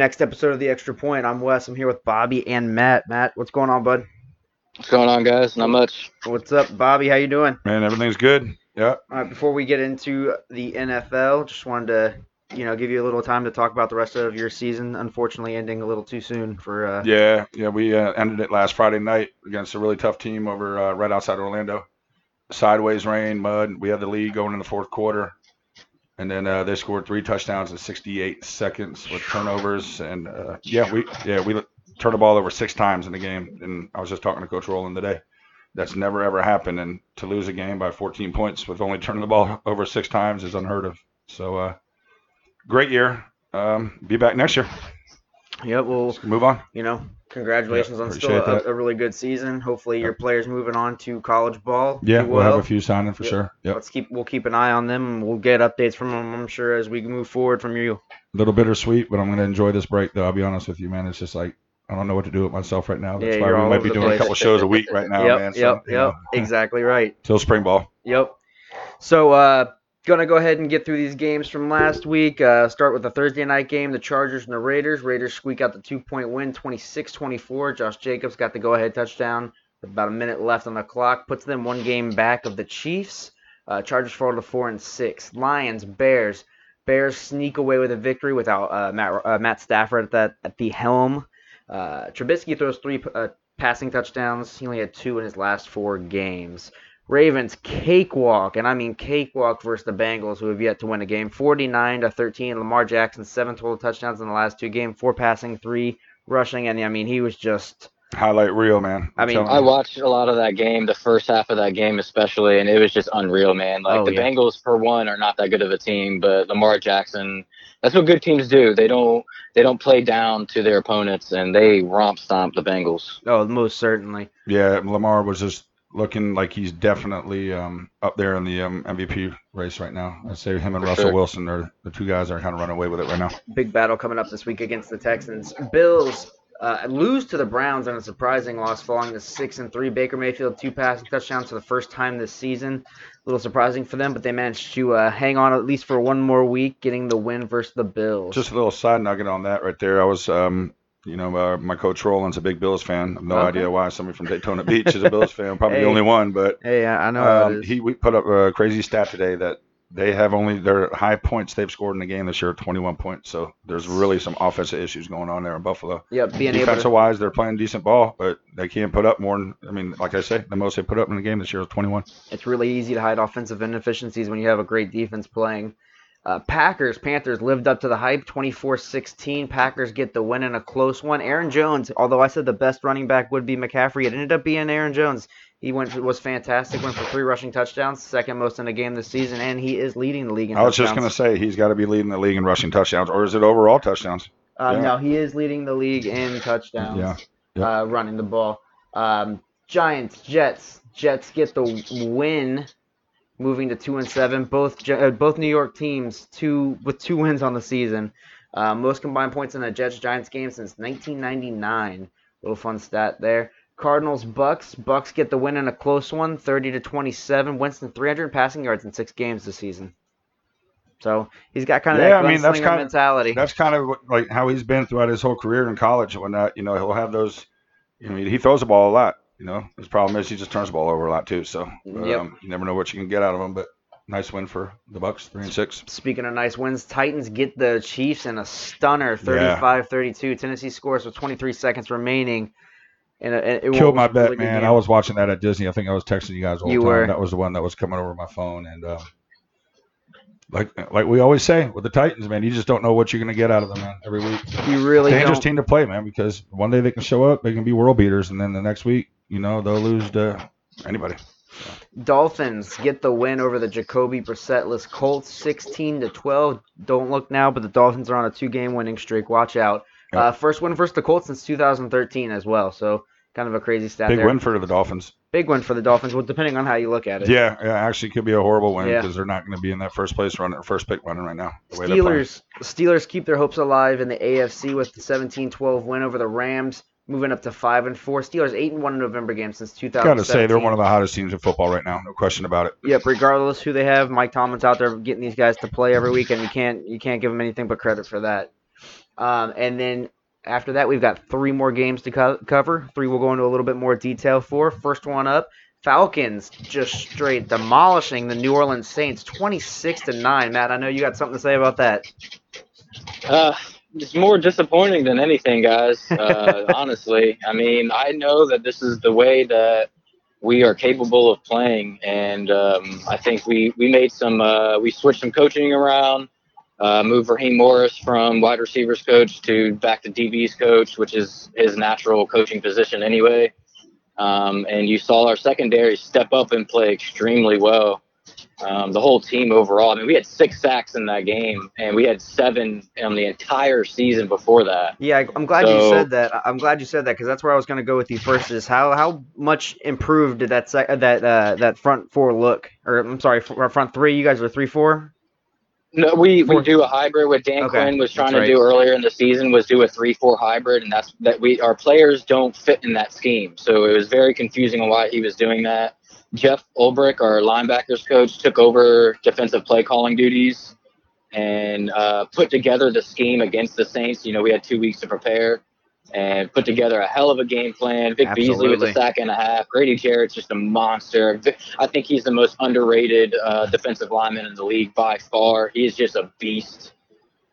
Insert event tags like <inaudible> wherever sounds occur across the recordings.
next episode of the Extra Point. I'm Wes. I'm here with Bobby and Matt. Matt, what's going on, bud? What's going on, guys? Not much. What's up, Bobby? How you doing? Man, everything's good. Yeah. All right, before we get into the NFL, just wanted to, you know, give you a little time to talk about the rest of your season. Unfortunately, ending a little too soon for. Uh, Yeah, yeah. We uh, ended it last Friday night against a really tough team over uh, right outside Orlando. Sideways rain, mud. We had the lead going in the fourth quarter, and then uh, they scored three touchdowns in 68 seconds with turnovers. And uh, yeah, we yeah we turned the ball over six times in the game. And I was just talking to Coach Rowland today. That's never ever happened, and to lose a game by 14 points with only turning the ball <laughs> over six times is unheard of. So, uh, great year. Um, be back next year. Yeah, well, Move on. you know, congratulations Yeah, on still a, a really good season. Hopefully, your players moving on to college ball. Yeah, we'll have a few signing for Yeah. sure. Yep. Let's keep we'll keep an eye on them, and we'll get updates from them. I'm sure as we move forward from you. A little bittersweet, but I'm gonna enjoy this break. Though I'll be honest with you, man. It's just like I don't know what to do with myself right now. That's Yeah, why we might be doing place. a couple shows a week right <laughs> now, yep, man. So, yep, yep. know, Exactly right. Till spring ball. Yep. So, uh, gonna go ahead and get through these games from last week. Uh, start with the Thursday night game, the Chargers and the Raiders. Raiders squeak out the two-point win, 26-24. Josh Jacobs got the go-ahead touchdown with about a minute left on the clock, puts them one game back of the Chiefs. Uh, Chargers fall to four and six. Lions, Bears. Bears sneak away with a victory without uh, Matt uh, Matt Stafford at that at the helm. Uh, Trubisky throws three uh, passing touchdowns. He only had two in his last four games. Ravens cakewalk, and I mean cakewalk versus the Bengals, who have yet to win a game. 49 to 13. Lamar Jackson seven total touchdowns in the last two games, four passing, three rushing, and I mean he was just Highlight reel, man. I I'm mean, I watched a lot of that game, the first half of that game especially, and it was just unreal, man. Like Oh, the yeah. Bengals, for one, are not that good of a team, but Lamar Jackson, that's what good teams do. They don't they don't play down to their opponents, and they romp stomp the Bengals. oh most certainly. yeah, Lamar was just looking like he's definitely um, up there in the um, MVP race right now. I'd say him and For Russell sure. Wilson are the two guys that are kind of running away with it right now. Big battle coming up this week against the Texans. Bills uh, lose to the Browns on a surprising loss, falling to six and three. Baker Mayfield two passing touchdowns for the first time this season. A little surprising for them, but they managed to uh, hang on at least for one more week, getting the win versus the Bills. Just a little side nugget on that right there. I was, um, you know, uh, my coach Roland's a big Bills fan. I have no Okay. idea why somebody from Daytona Beach is a Bills <laughs> fan. Probably Hey. the only one, but hey, I know Um, he we put up a crazy stat today that they have only their high points they've scored in the game this year, 21 points. So there's really some offensive issues going on there in Buffalo. Yeah, being able Defensive to, wise, they're playing decent ball, but they can't put up more. Than, I mean, like I say, the most they put up in the game this year was 21. it's really easy to hide offensive inefficiencies when you have a great defense playing. Uh, Packers, Panthers lived up to the hype, 24-16. Packers get the win in a close one. Aaron Jones, although I said the best running back would be McCaffrey, it ended up being Aaron Jones. He went was fantastic, went for three rushing touchdowns, second most in a game this season, and he is leading the league in I was just gonna say he's got to be leading the league in rushing touchdowns, or is it overall touchdowns? Um, Yeah. No, he is leading the league in touchdowns. Yeah. Yep. Uh, running the ball. Um, Giants, Jets. Jets get the win, moving to two and seven. Both uh, both New York teams two with two wins on the season. Uh, most combined points in a Jets Giants game since 1999. Little fun stat there. Cardinals, Bucks. Bucks get the win in a close one, 30 to 27. Winston 300 passing yards in six games this season. So he's got kind of Yeah, that I mean, that's kind of- mentality. That's kind of what, like how he's been throughout his whole career in college. When that, you know, he'll have those. I mean, he throws the ball a lot. You know, his problem is he just turns the ball over a lot too. So um, Yep. you never know what you can get out of him. But nice win for the Bucks, three and six. Speaking of nice wins, Titans get the Chiefs in a stunner 35-32. Tennessee scores with 23 seconds remaining. And it, it Killed my a really bet, man. I was watching that at Disney. I think I was texting you guys all the time. were. That was the one that was coming over my phone, and um, like like we always say with the Titans, man, you just don't know what you're gonna get out of them, man. Every week, You really dangerous don't. team to play, man. Because one day they can show up, they can be world beaters, and then the next week, you know, they'll lose to anybody. Dolphins get the win over the Jacoby Brissettless Colts, 16 to 12. Don't look now, but the Dolphins are on a two-game winning streak. Watch out. Yep. Uh, first win versus the Colts since 2013 as well. So kind of a crazy stat Big there. win for the Dolphins. Big win for the Dolphins. Well, depending on how you look at it. Yeah, yeah, actually could be a horrible win Yeah. because they're not going to be in that first place running or first pick running right now. The way they're. Steelers Steelers keep their hopes alive in the AFC with the 17-12 win over the Rams, moving up to five and four. Steelers eight and one in November games since 2017. Got to say they're one of the hottest teams in football right now. No question about it. Yep, regardless who they have, Mike Tomlin's out there getting these guys to play every week, and you can't you can't give them anything but credit for that. Um, and then after that, we've got three more games to co- cover. Three we'll go into a little bit more detail for. First one up, Falcons just straight demolishing the New Orleans Saints, 26 to nine. Matt, I know you got something to say about that. Uh, it's more disappointing than anything, guys. Uh, <laughs> honestly, I mean, I know that this is the way that we are capable of playing, and um, I think we we made some uh, we switched some coaching around. Uh, moved Raheem Morris from wide receivers coach to back to DB's coach, which is his natural coaching position anyway. Um, and you saw our secondary step up and play extremely well. Um, the whole team overall. I mean, we had six sacks in that game, and we had seven on the entire season before that. Yeah, I'm glad you said that. I'm glad you said that because that's where I was going to go with you first. Is how how much improved did that sec- that uh, that front four look? Or I'm sorry, front three. You guys are three four. No, we, we do a hybrid. What Dan Okay, Quinn was trying that's to do earlier in the season was do a three-four hybrid, and that's that we our players don't fit in that scheme. So it was very confusing on why he was doing that. Jeff Ulbrich, our linebackers coach, took over defensive play calling duties and uh, put together the scheme against the Saints. You know, we had two weeks to prepare and put together a hell of a game plan. Vic Beasley with Absolutely. a sack and a half. Grady Jarrett's just a monster. I think he's the most underrated uh, defensive lineman in the league by far. He is just a beast.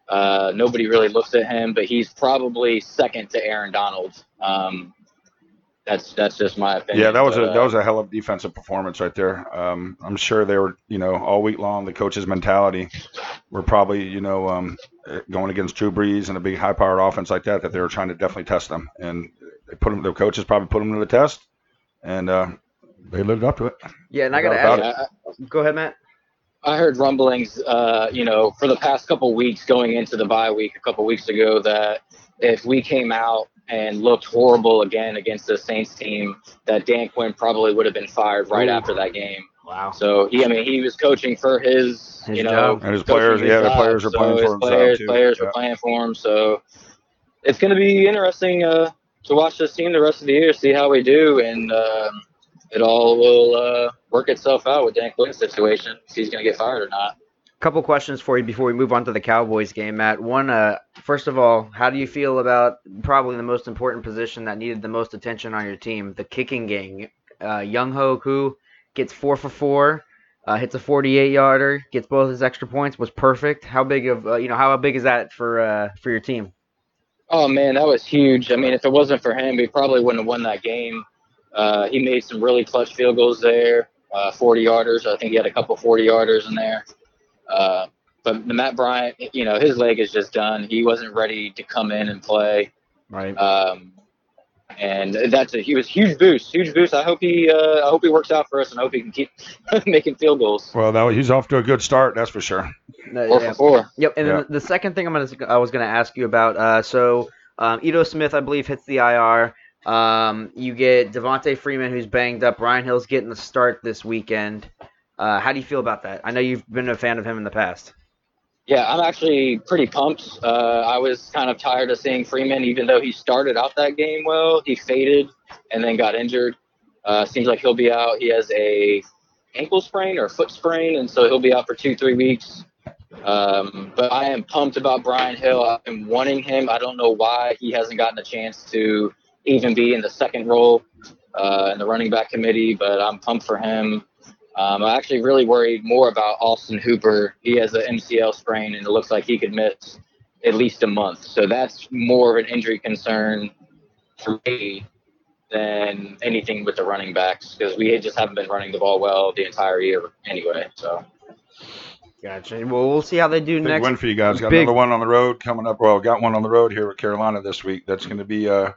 Uh, nobody really looks at him, but he's probably second to Aaron Donald. Um, that's that's just my opinion. Yeah, that was a but, uh, that was a hell of defensive performance right there. Um, I'm sure they were, you know, all week long. The coach's mentality were probably, you know, um, going against Drew Brees and a big high-powered offense like that. That they were trying to definitely test them, and they put them. The coaches probably put them to the test, and uh, they lived up to it. Yeah, and I got to ask. yeah, Go ahead, Matt. I heard rumblings, uh, you know, for the past couple weeks going into the bye week a couple weeks ago that if we came out and looked horrible again against the Saints team, that Dan Quinn probably would have been fired right Ooh. after that game. Wow. So he, I mean, he was coaching for his, His you know, job. And his players, his yeah, the players are So playing his for himself players, too. Players Yeah. were playing for him. So it's going to be interesting uh, to watch this team the rest of the year, see how we do, and um, it all will uh, work itself out with Dan Quinn's situation. If he's going to get fired or not. Couple questions for you before we move on to the Cowboys game, Matt. One, uh, first of all, how do you feel about probably the most important position that needed the most attention on your team, the kicking game? Uh, Younghoe Koo gets four for four, uh, hits a 48 yarder, gets both his extra points, was perfect. How big of uh, you know how big is that for uh, for your team? Oh man, that was huge. I mean, if it wasn't for him, we probably wouldn't have won that game. Uh, he made some really clutch field goals there, uh, 40 yarders. I think he had a couple 40 yarders in there. Uh, but Matt Bryant, you know, his leg is just done. He wasn't ready to come in and play. Right. Um, and that's a he was huge boost, huge boost. I hope he, uh, I hope he works out for us, and I hope he can keep <laughs> making field goals. Well, that, he's off to a good start, that's for sure. Four for four. Yep. And Yeah. then the second thing I'm gonna I was gonna ask you about. Uh, so um, Ito Smith, I believe, hits the IR. Um, you get Devonta Freeman, who's banged up. Brian Hill's getting the start this weekend. Uh, how do you feel about that? I know you've been a fan of him in the past. Yeah, I'm actually pretty pumped. Uh, I was kind of tired of seeing Freeman, even though he started out that game well. He faded and then got injured. Uh, seems like he'll be out. He has a ankle sprain or foot sprain, and so he'll be out for two, three weeks. Um, but I am pumped about Brian Hill. I've been wanting him. I don't know why he hasn't gotten a chance to even be in the second role uh, in the running back committee, but I'm pumped for him. Um, I'm actually really worried more about Austin Hooper. He has an MCL sprain, and it looks like he could miss at least a month. So that's more of an injury concern for me than anything with the running backs because we just haven't been running the ball well the entire year anyway. So Gotcha. Well, we'll see how they do Big next. win for you guys. Got Big- another one on the road coming up. Well, got one on the road here with Carolina this week. That's going to be uh,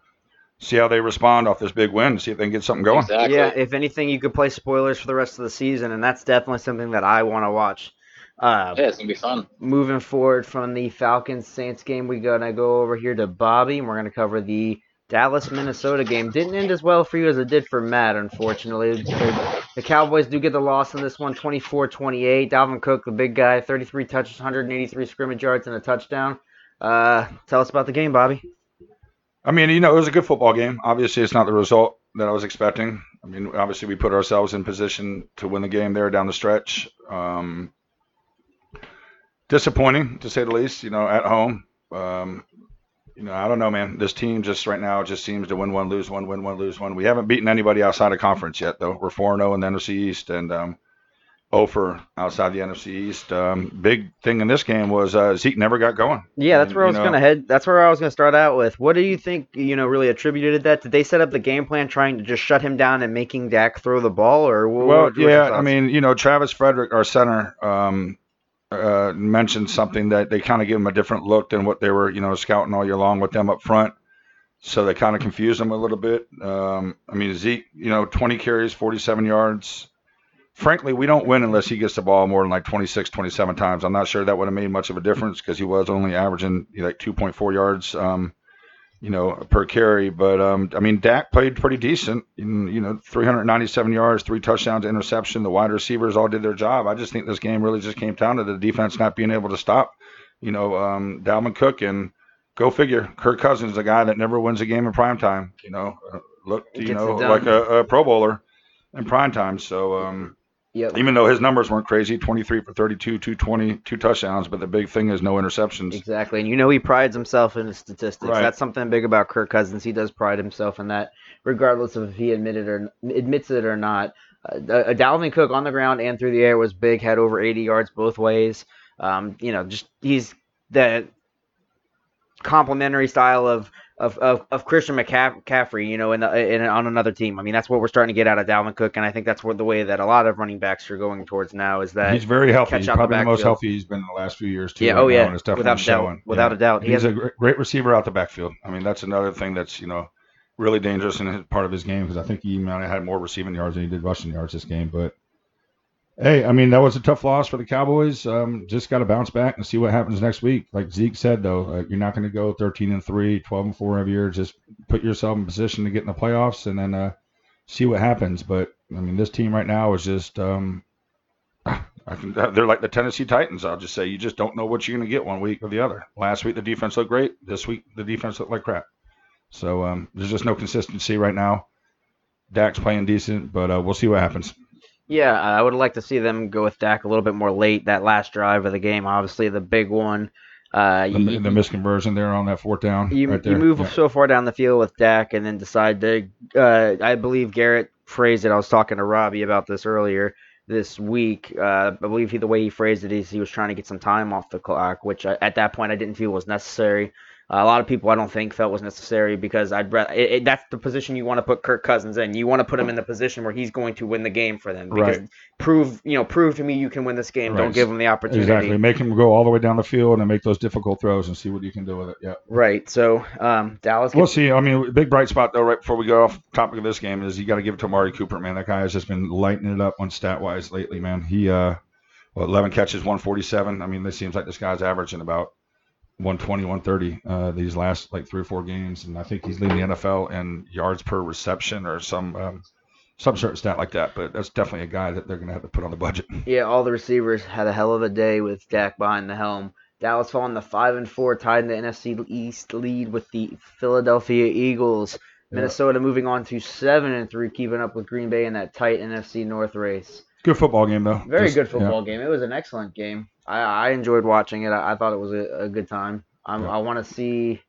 see how they respond off this big win. See if they can get something going. exactly. Yeah. If anything, you could play spoilers for the rest of the season, and that's definitely something that I want to watch. Uh, Yeah, it's gonna be fun. moving forward from the Falcons Saints game, we're gonna go over here to Bobby, and we're gonna cover the Dallas Minnesota game. Didn't end as well for you as it did for Matt, unfortunately. The, the Cowboys do get the loss in this one, 24-28. Dalvin Cook, the big guy, 33 touches, 183 scrimmage yards, and a touchdown. Uh, tell us about the game, Bobby. I mean, you know, it was a good football game. Obviously, it's not the result that I was expecting. I mean, obviously, we put ourselves in position to win the game there down the stretch. Um, disappointing, to say the least, you know, at home. Um, you know, I don't know, man. This team just right now just seems to win one, lose one, win one, lose one. We haven't beaten anybody outside of conference yet, though. We're 4 0 in the NFC East and um, 0 for outside the NFC East. Um, big thing in this game was uh, Zeke never got going. Yeah, that's And, where I was know, gonna head. That's where I was gonna start out with. What do you think? You know, really attributed that? Did they set up the game plan trying to just shut him down and making Dak throw the ball, or what, Well, what yeah, I mean, you know, Travis Frederick, our center, um, uh, mentioned something that they kind of gave him a different look than what they were, you know, scouting all year long with them up front. So they kind of confused him a little bit. Um, I mean, Zeke, you know, 20 carries, 47 yards. Frankly, we don't win unless he gets the ball more than like 26, 27 times. I'm not sure that would have made much of a difference because he was only averaging like 2.4 yards, um, you know, per carry. But um, I mean, Dak played pretty decent. You you know, 397 yards, three touchdowns, interception. The wide receivers all did their job. I just think this game really just came down to the defense not being able to stop, you know, um, Dalvin Cook and go figure. Kirk Cousins, a guy that never wins a game in prime time. You know, uh, looked you know like a, a Pro Bowler in prime time. So. Um, yep. even though his numbers weren't crazy 23 for 32 220 two touchdowns but the big thing is no interceptions Exactly, and you know he prides himself in his statistics. Right. That's something big about Kirk Cousins. He does pride himself in that, regardless of if he admitted or admits it or not. Uh, uh, Dalvin Cook on the ground and through the air was big. Had over 80 yards both ways. Um, you know, just he's the complementary style of of, of, of Christian McCaffrey. You know, in, the, in on another team. I mean, that's what we're starting to get out of Dalvin Cook, and I think that's what the way that a lot of running backs are going towards now. Is that he's very healthy he's out the probably the, most healthy he's been in the last few years too yeah, oh yeah, and without a doubt, without Yeah. a doubt, he he's has a great, great receiver out the backfield i mean that's another thing that's you know really dangerous in his, part of his game because i think he might have had more receiving yards than he did rushing yards this game but Hey, I mean that was a tough loss for the Cowboys. Um, just got to bounce back and see what happens next week. Like Zeke said, though, uh, you're not going to go 13 and three, 12 and four every year. Just put yourself in position to get in the playoffs and then uh, see what happens. But I mean, this team right now is just um, <sighs> can, they're like the Tennessee Titans. I'll just say you just don't know what you're going to get one week or the other. Last week the defense looked great. This week the defense looked like crap. So um, there's just no consistency right now. Dak's playing decent, but uh, we'll see what happens. Yeah, I would like to see them go with Dak a little bit more late. That last drive of the game, obviously the big one. Uh, The, you, the misconversion there on that fourth down. you, right you move Yeah. so far down the field with Dak and then decide to. Uh, I believe Garrett phrased it. I was talking to Robbie about this earlier this week. Uh, I believe he, the way he phrased it is he was trying to get some time off the clock, which I, at that point I didn't feel was necessary. A lot of people I don't think felt was necessary because I'd rather it, it, that's the position you want to put Kirk Cousins in. You want to put him in the position where he's going to win the game for them because Right. prove you know prove to me you can win this game. Don't give him the opportunity. Exactly. Make him go all the way down the field and make those difficult throws and see what you can do with it. Yeah. Right. So um, Dallas. We'll Gets, see. I mean, big bright spot though, right before we go off topic of this game, is you got to give it to Amari Cooper, man. That guy has just been lighting it up on stat wise lately, man. He, uh, well, 11 catches, 147. I mean, this seems like this guy's averaging about 120, 130 uh, these last like three or four games, and I think he's leading the NFL in yards per reception or some um, some certain stat like that. But that's definitely a guy that they're going to have to put on the budget. <laughs> yeah, all the receivers had a hell of a day with Dak behind the helm. Dallas falling to five and four, tied in the NFC East lead with the Philadelphia Eagles. Yeah. Minnesota moving on to seven and three, keeping up with Green Bay in that tight NFC North race. Good football game though. Very Just- good yeah. football game. It was an excellent game. I, I enjoyed watching it. I, I thought it was a, a good time. I'm, Yeah. I want to see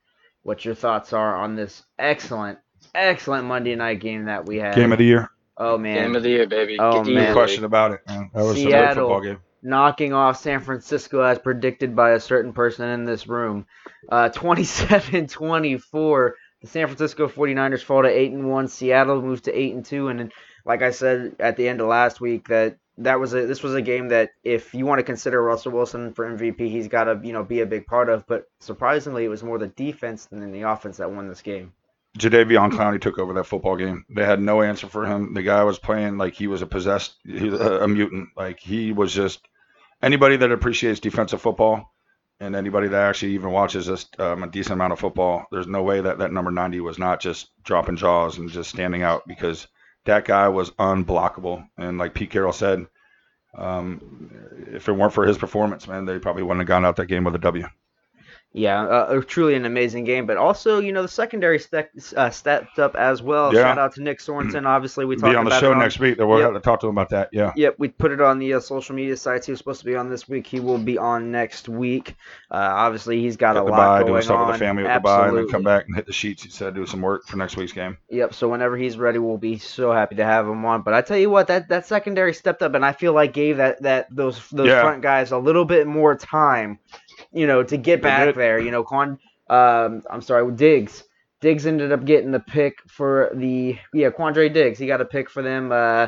what your thoughts are on this excellent, excellent Monday night game that we had. Game of the year. oh man, Game of the year, baby. Oh, Easily. man. No question about it, man. That was a good football game. knocking off San Francisco as predicted by a certain person in this room. Uh, <laughs> 27-24. The San Francisco 49ers fall to 8 and 1. Seattle moves to 8 and 2 and then, like I said at the end of last week that that was a this was a game that if you want to consider Russell Wilson for MVP, he's got to, you know, be a big part of, but surprisingly it was more the defense than the offense that won this game. Jadeveon Clowney took over that football game. They had no answer for him. The guy was playing like he was a possessed, he was a, a mutant. Like he was just anybody that appreciates defensive football and anybody that actually even watches um, a decent amount of football. There's no way that that number 90 was not just dropping jaws and just standing out because that guy was unblockable. And like Pete Carroll said, um, if it weren't for his performance, man, they probably wouldn't have gone out that game with a W. Yeah, uh, truly an amazing game, but also you know the secondary step, uh, stepped up as well. Yeah. Shout out to Nick Sorensen. Obviously, we Be talked on the about show it on, the show next week. That we'll Yep. have to talk to him about that. Yeah. Yep, we put it on the uh, social media sites. He was supposed to be on this week. He will be on next week. Uh, obviously, he's got Get a lot bye, going do stuff on. with the family with the bye, and then come back and hit the sheets. He said do some work for next week's game. Yep. So whenever he's ready, we'll be so happy to have him on. But I tell you what, that that secondary stepped up, and I feel like gave that that those those Yeah. front guys a little bit more time, you know, to get back there. You know, Quan, um, I'm sorry, Diggs. Diggs ended up getting the pick for the yeah, Quandre Diggs. He got a pick for them. Uh,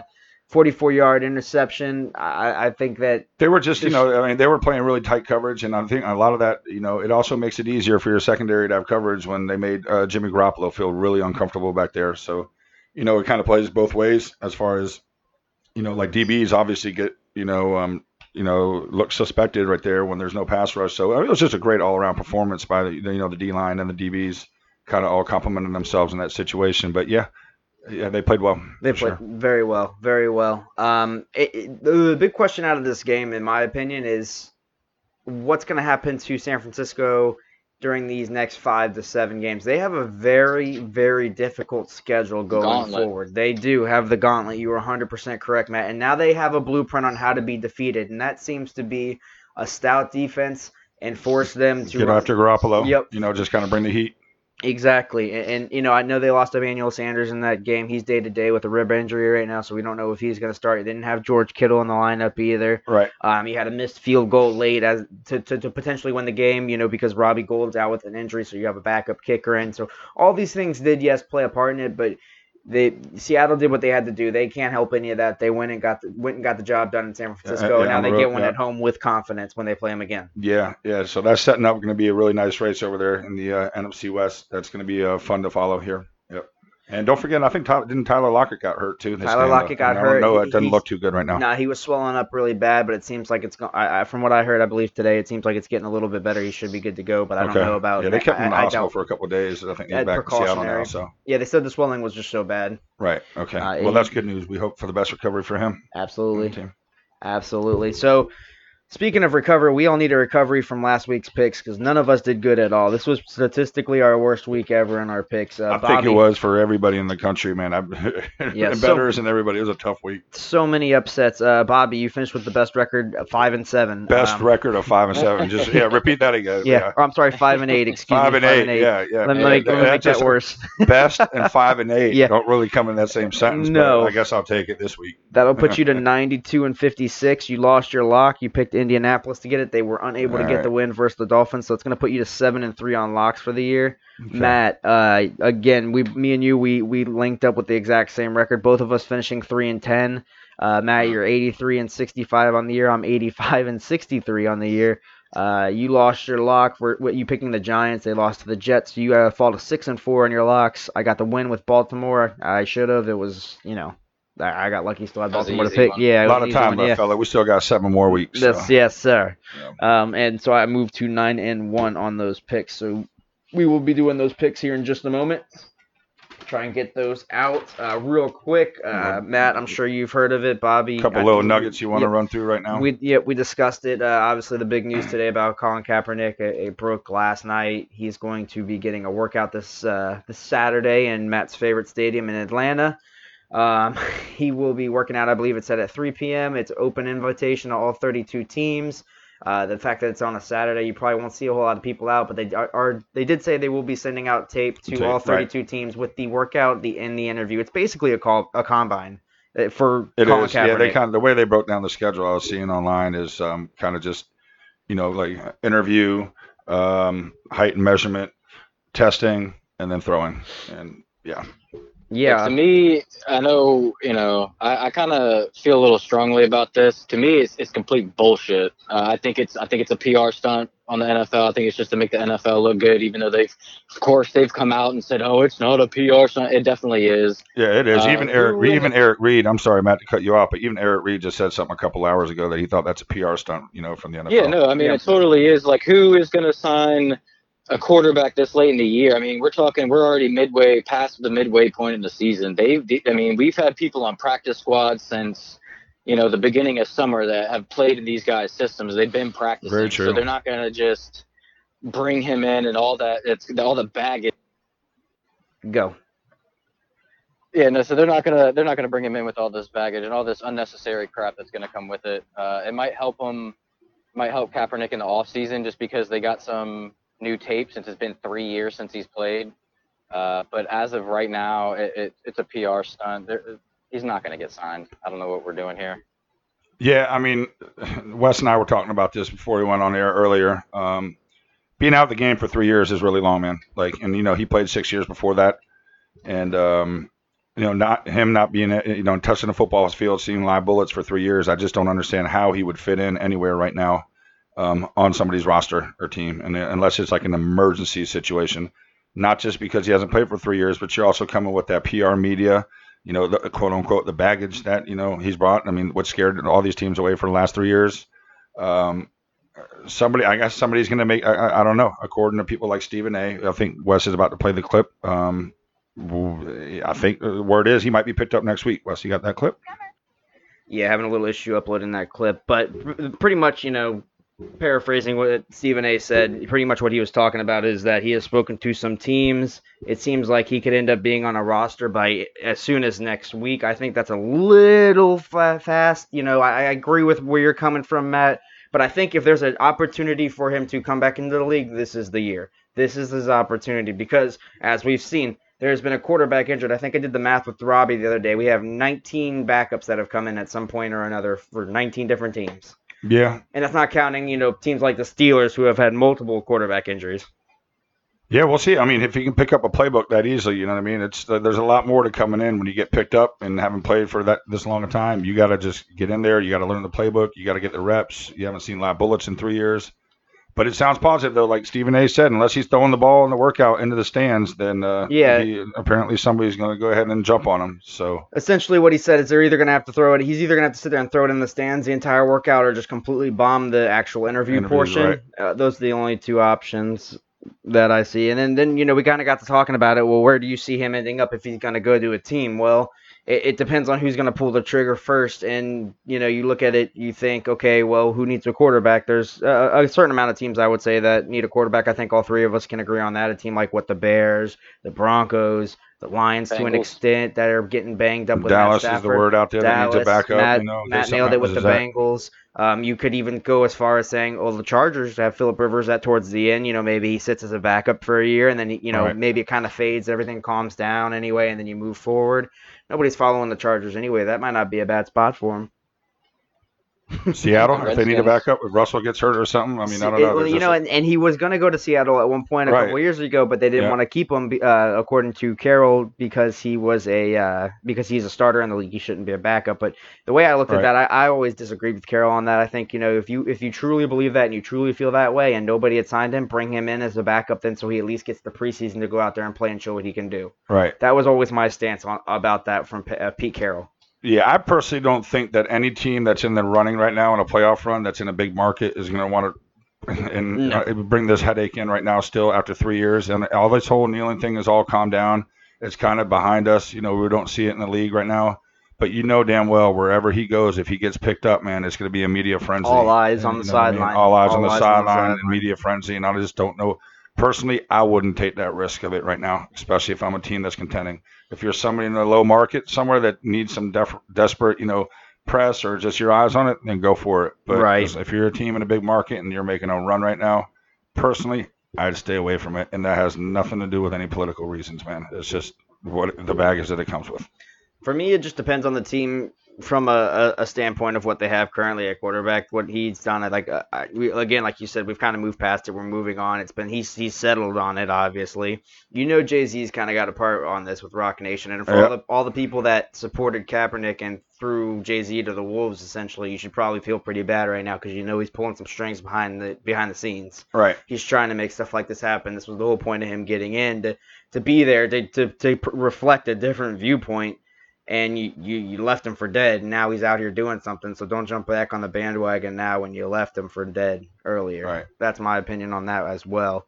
44 yard interception. I, I think that They were just, you know, I mean, they were playing really tight coverage, and I think a lot of that, you know, it also makes it easier for your secondary to have coverage when they made uh, Jimmy Garoppolo feel really uncomfortable back there. So, you know, it kind of plays both ways as far as, you know, like DBs obviously get, you know, um, you know, look suspected right there when there's no pass rush. So it was just a great all-around performance by the, you know, the D line and the DBs, kind of all complimenting themselves in that situation. But yeah, yeah, they played well. They played sure. very well, very well. Um, it, it- the big question out of this game, in my opinion, is what's going to happen to San Francisco during these next five to seven games. They have a very, very difficult schedule going Gauntlet. forward. They do have the gauntlet. You are 100% correct, Matt. And now they have a blueprint on how to be defeated, and that seems to be a stout defense and force them to Get after Garoppolo. Yep. You know, just kind of bring the heat. Exactly, and, and you know I know they lost Emmanuel Sanders in that game. He's day to day with a rib injury right now, so we don't know if he's going to start. They didn't have George Kittle in the lineup either. Right. Um, he had a missed field goal late as to, to, to potentially win the game, you know, because Robbie Gould's out with an injury, so you have a backup kicker in. So all these things did yes play a part in it, but they Seattle did what they had to do. They can't help any of that. They went and got the went and got the job done in San Francisco, now they the get one yeah. at home with confidence when they play them again. Yeah, yeah. So that's setting up going to be a really nice race over there in the uh, NFC West. That's going to be uh, fun to follow here. And don't forget, I think Tyler, didn't Tyler Lockett got hurt too. this Tyler Lockett got I hurt. No, it doesn't look too good right now. Nah, he was swelling up really bad, but it seems like it's going. I, I, from what I heard, I believe today, it seems like it's getting a little bit better. He should be good to go, but I don't know about. It. Yeah, they kept him in the I- I hospital doubt- for a couple of days. I think he's back in Seattle now. So Yeah, they said the swelling was just so bad. right, okay. Uh, well, that's good news. We hope for the best recovery for him. Absolutely, absolutely. So, speaking of recovery, we all need a recovery from last week's picks because none of us did good at all. This was statistically our worst week ever in our picks. Uh, I think it was for everybody in the country, man. I, <laughs> Yeah, and so- betters and everybody. It was a tough week. so many upsets. Uh, Bobby, you finished with the best record, uh, five and seven. Best Um, record of five and seven. <laughs> Just yeah, repeat that again. Yeah, or I'm sorry, five and eight. Excuse Five me, and eight. Yeah, yeah. Let me Yeah, make, let me that make that worse. <laughs> best and five and eight Yeah. don't really come in that same sentence. No. but I guess I'll take it this week. That'll put you to 92 and 56. You lost your lock. You picked Indianapolis to get it. They were unable to get right. the win versus the Dolphins, so it's going to put you to seven and three on locks for the year. Okay. Matt, uh, again, we, me and you, we we linked up with the exact same record. Both of us finishing three and 10. Uh, Matt, you're 83 and 65 on the year. I'm 85 and 63 on the year. Uh, you lost your lock for what you picking the Giants. They lost to the Jets. You uh, fall to six and four on your locks. I got the win with Baltimore. I should have. It was you know. I I got lucky. Still had That was an Baltimore to pick. one. Yeah, A lot of time one, left, yeah. fella. We still got seven more weeks. so. Yes, yes, sir. Yeah. Um, and so I moved to nine and one on those picks. So we will be doing those picks here in just a moment. Try and get those out uh, real quick. Uh, Matt, I'm sure you've heard of it. Bobby, A couple I- little nuggets you want to run through right now. We yeah we discussed it. Uh, obviously, the big news today about Colin Kaepernick. It, it broke last night. He's going to be getting a workout this uh, this Saturday in Matt's favorite stadium in Atlanta. Um, <laughs> he will be working out. I believe it's set at 3 p.m. It's open invitation to all 32 teams. Uh, the fact that it's on a Saturday, you probably won't see a whole lot of people out, but they are, are they did say they will be sending out tape to Tape, all right. 32 teams with the workout, the in the interview. It's basically a call a combine uh, for It Colin is. Yeah, they kind of the way they broke down the schedule I was seeing online is um, kind of just, you know, like interview, um, height and measurement, testing, and then throwing. And yeah, yeah, To me, I know, you know, I, I kind of feel a little strongly about this. To me, it's, it's complete bullshit. Uh, I think it's I think it's a PR stunt on the NFL. I think it's just to make the NFL look good, even though they've, of course, they've come out and said, "Oh, it's not a PR stunt." It definitely is. yeah, it is. Uh, even Eric, who even Eric Reid. I'm sorry, Matt, to cut you off, but even Eric Reid just said something a couple hours ago that he thought that's a PR stunt. You know, from the NFL. Yeah, no, I mean, Yeah. it totally is. Like, who is going to sign a quarterback this late in the year? I mean, we're talking, we're already midway past the midway point in the season. They've, I mean, we've had people on practice squads since, you know, the beginning of summer that have played in these guys' systems. They've been practicing. Very true. So they're not going to just bring him in and all that. It's all the baggage. Go. Yeah, no. So they're not gonna they're not gonna bring him in with all this baggage and all this unnecessary crap that's gonna come with it. Uh, it might help him, might help Kaepernick in the off season just because they got some new tape since it's been three years since he's played. Uh, but as of right now, it, it, it's a PR stunt. There, he's not gonna get signed. I don't know what we're doing here. Yeah, I mean, <sighs> Wes and I were talking about this before we went on air earlier. Um, being out of the game for three years is really long, man. Like, and you know, he played six years before that, and um, you know, not him not being, you know, touching the football field, seeing live bullets for three years. I just don't understand how he would fit in anywhere right now um, on somebody's roster or team, and unless it's like an emergency situation, not just because he hasn't played for three years, but you're also coming with that PR media, you know, the quote unquote the baggage that you know he's brought. I mean, what scared all these teams away for the last three years? Um, somebody, I guess somebody's going to make. I, I, don't know. According to people like Stephen A, I think Wes is about to play the clip. Um, I think the word is he might be picked up next week. Wes, you got that clip? Yeah, having a little issue uploading that clip, but pretty much, you know, paraphrasing what Stephen A. said, pretty much what he was talking about is that he has spoken to some teams. It seems like he could end up being on a roster by as soon as next week. I think that's a little fast. You know, I, I agree with where you're coming from, Matt. But I think if there's an opportunity for him to come back into the league, this is the year. This is his opportunity because, as we've seen, there's been a quarterback injured. I think I did the math with Robbie the other day. We have 19 backups that have come in at some point or another for 19 different teams. Yeah. And that's not counting, you know, teams like the Steelers who have had multiple quarterback injuries. Yeah, we'll see. I mean, if you can pick up a playbook that easily, you know what I mean. It's uh, there's a lot more to coming in when you get picked up and haven't played for that this long a time. You got to just get in there. You got to learn the playbook. You got to get the reps. You haven't seen live bullets in three years. But it sounds positive though, like Stephen A. said. Unless he's throwing the ball in the workout into the stands, then uh, yeah, he, apparently somebody's going to go ahead and jump on him. So essentially, what he said is they're either going to have to throw it. He's either going to have to sit there and throw it in the stands the entire workout, or just completely bomb the actual interview Interviews, portion. Right. Uh, those are the only two options that I see. And then, then you know, we kind of got to talking about it. Well, where do you see him ending up if he's going to go to a team? Well, it, it depends on who's going to pull the trigger first. And you know, you look at it, you think, okay, well, who needs a quarterback? There's a, a certain amount of teams I would say that need a quarterback. I think all three of us can agree on that. A team like what the Bears, the Broncos, the Lions Bengals. to an extent that are getting banged up with Dallas is the word out there Dallas, that needs a backup. Matt, you know, Matt nailed it with the that. Bengals. Um, you could even go as far as saying, "Oh, the Chargers have Philip Rivers at towards the end. You know, maybe he sits as a backup for a year, and then you know right. maybe it kind of fades, everything calms down anyway, and then you move forward. Nobody's following the Chargers anyway. That might not be a bad spot for him. <laughs> Seattle, if they need a backup, if Russell gets hurt or something, I mean, I don't know. It, you know, and, and he was going to go to Seattle at one point a right. couple years ago, but they didn't yeah. want to keep him, uh, according to Carroll, because he was a uh, because he's a starter in the league. He shouldn't be a backup. But the way I looked right. at that, I, I always disagreed with Carroll on that. I think you know if you if you truly believe that and you truly feel that way, and nobody had signed him, bring him in as a backup, then so he at least gets the preseason to go out there and play and show what he can do. Right. That was always my stance on about that from P- uh, Pete Carroll. Yeah, I personally don't think that any team that's in the running right now in a playoff run that's in a big market is going to want to and no. uh, bring this headache in right now still after three years. And all this whole kneeling thing is all calmed down. It's kind of behind us. You know, we don't see it in the league right now. But you know damn well wherever he goes, if he gets picked up, man, it's going to be a media frenzy. All eyes on the sideline. I mean? All eyes all on the sideline and media frenzy. And I just don't know. Personally, I wouldn't take that risk of it right now, especially if I'm a team that's contending if you're somebody in a low market somewhere that needs some def- desperate, you know, press or just your eyes on it, then go for it. But right. if you're a team in a big market and you're making a run right now, personally, I'd stay away from it. And that has nothing to do with any political reasons, man. It's just what the baggage that it comes with. For me, it just depends on the team from a, a, standpoint of what they have currently at quarterback, what he's done, like uh, we, again, like you said, we've kind of moved past it. We're moving on. It's been he's he's settled on it. Obviously, you know, Jay Z's kind of got a part on this with Roc Nation, and for yep. all the all the people that supported Kaepernick and threw Jay Z to the wolves, essentially, you should probably feel pretty bad right now because you know he's pulling some strings behind the behind the scenes. Right. He's trying to make stuff like this happen. This was the whole point of him getting in to to be there to to, to reflect a different viewpoint and you, you, you left him for dead and now he's out here doing something so don't jump back on the bandwagon now when you left him for dead earlier. Right. That's my opinion on that as well.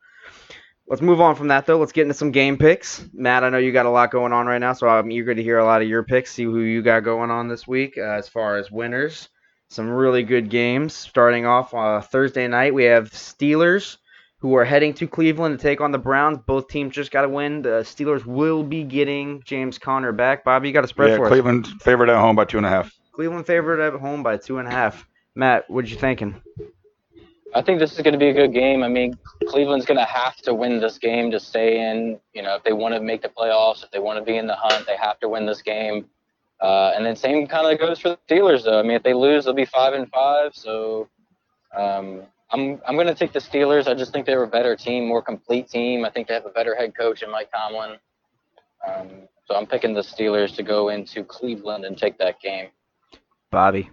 Let's move on from that though. Let's get into some game picks. Matt i know you got a lot going on right now so i'm eager to hear a lot of your picks see who you got going on this week uh, as far as winners. Some really good games. Starting off uh, thursday night we have steelers who are heading to Cleveland to take on the Browns. Both teams just got to win. The Steelers will be getting James Conner back. Bobby, you got a spread yeah, for us. Cleveland favored at home by two and a half. Cleveland favorite at home by two and a half. Matt, what are you thinking? I think this is going to be a good game. I mean, Cleveland's going to have to win this game to stay in. You know, if they want to make the playoffs, if they want to be in the hunt, they have to win this game. Uh, and then same kind of goes for the Steelers, though. I mean, if they lose, they'll be five and five. So um, I'm I'm going to take the Steelers. I just think they're a better team, more complete team. I think they have a better head coach in Mike Tomlin. Um, so I'm picking the Steelers to go into Cleveland and take that game. Bobby.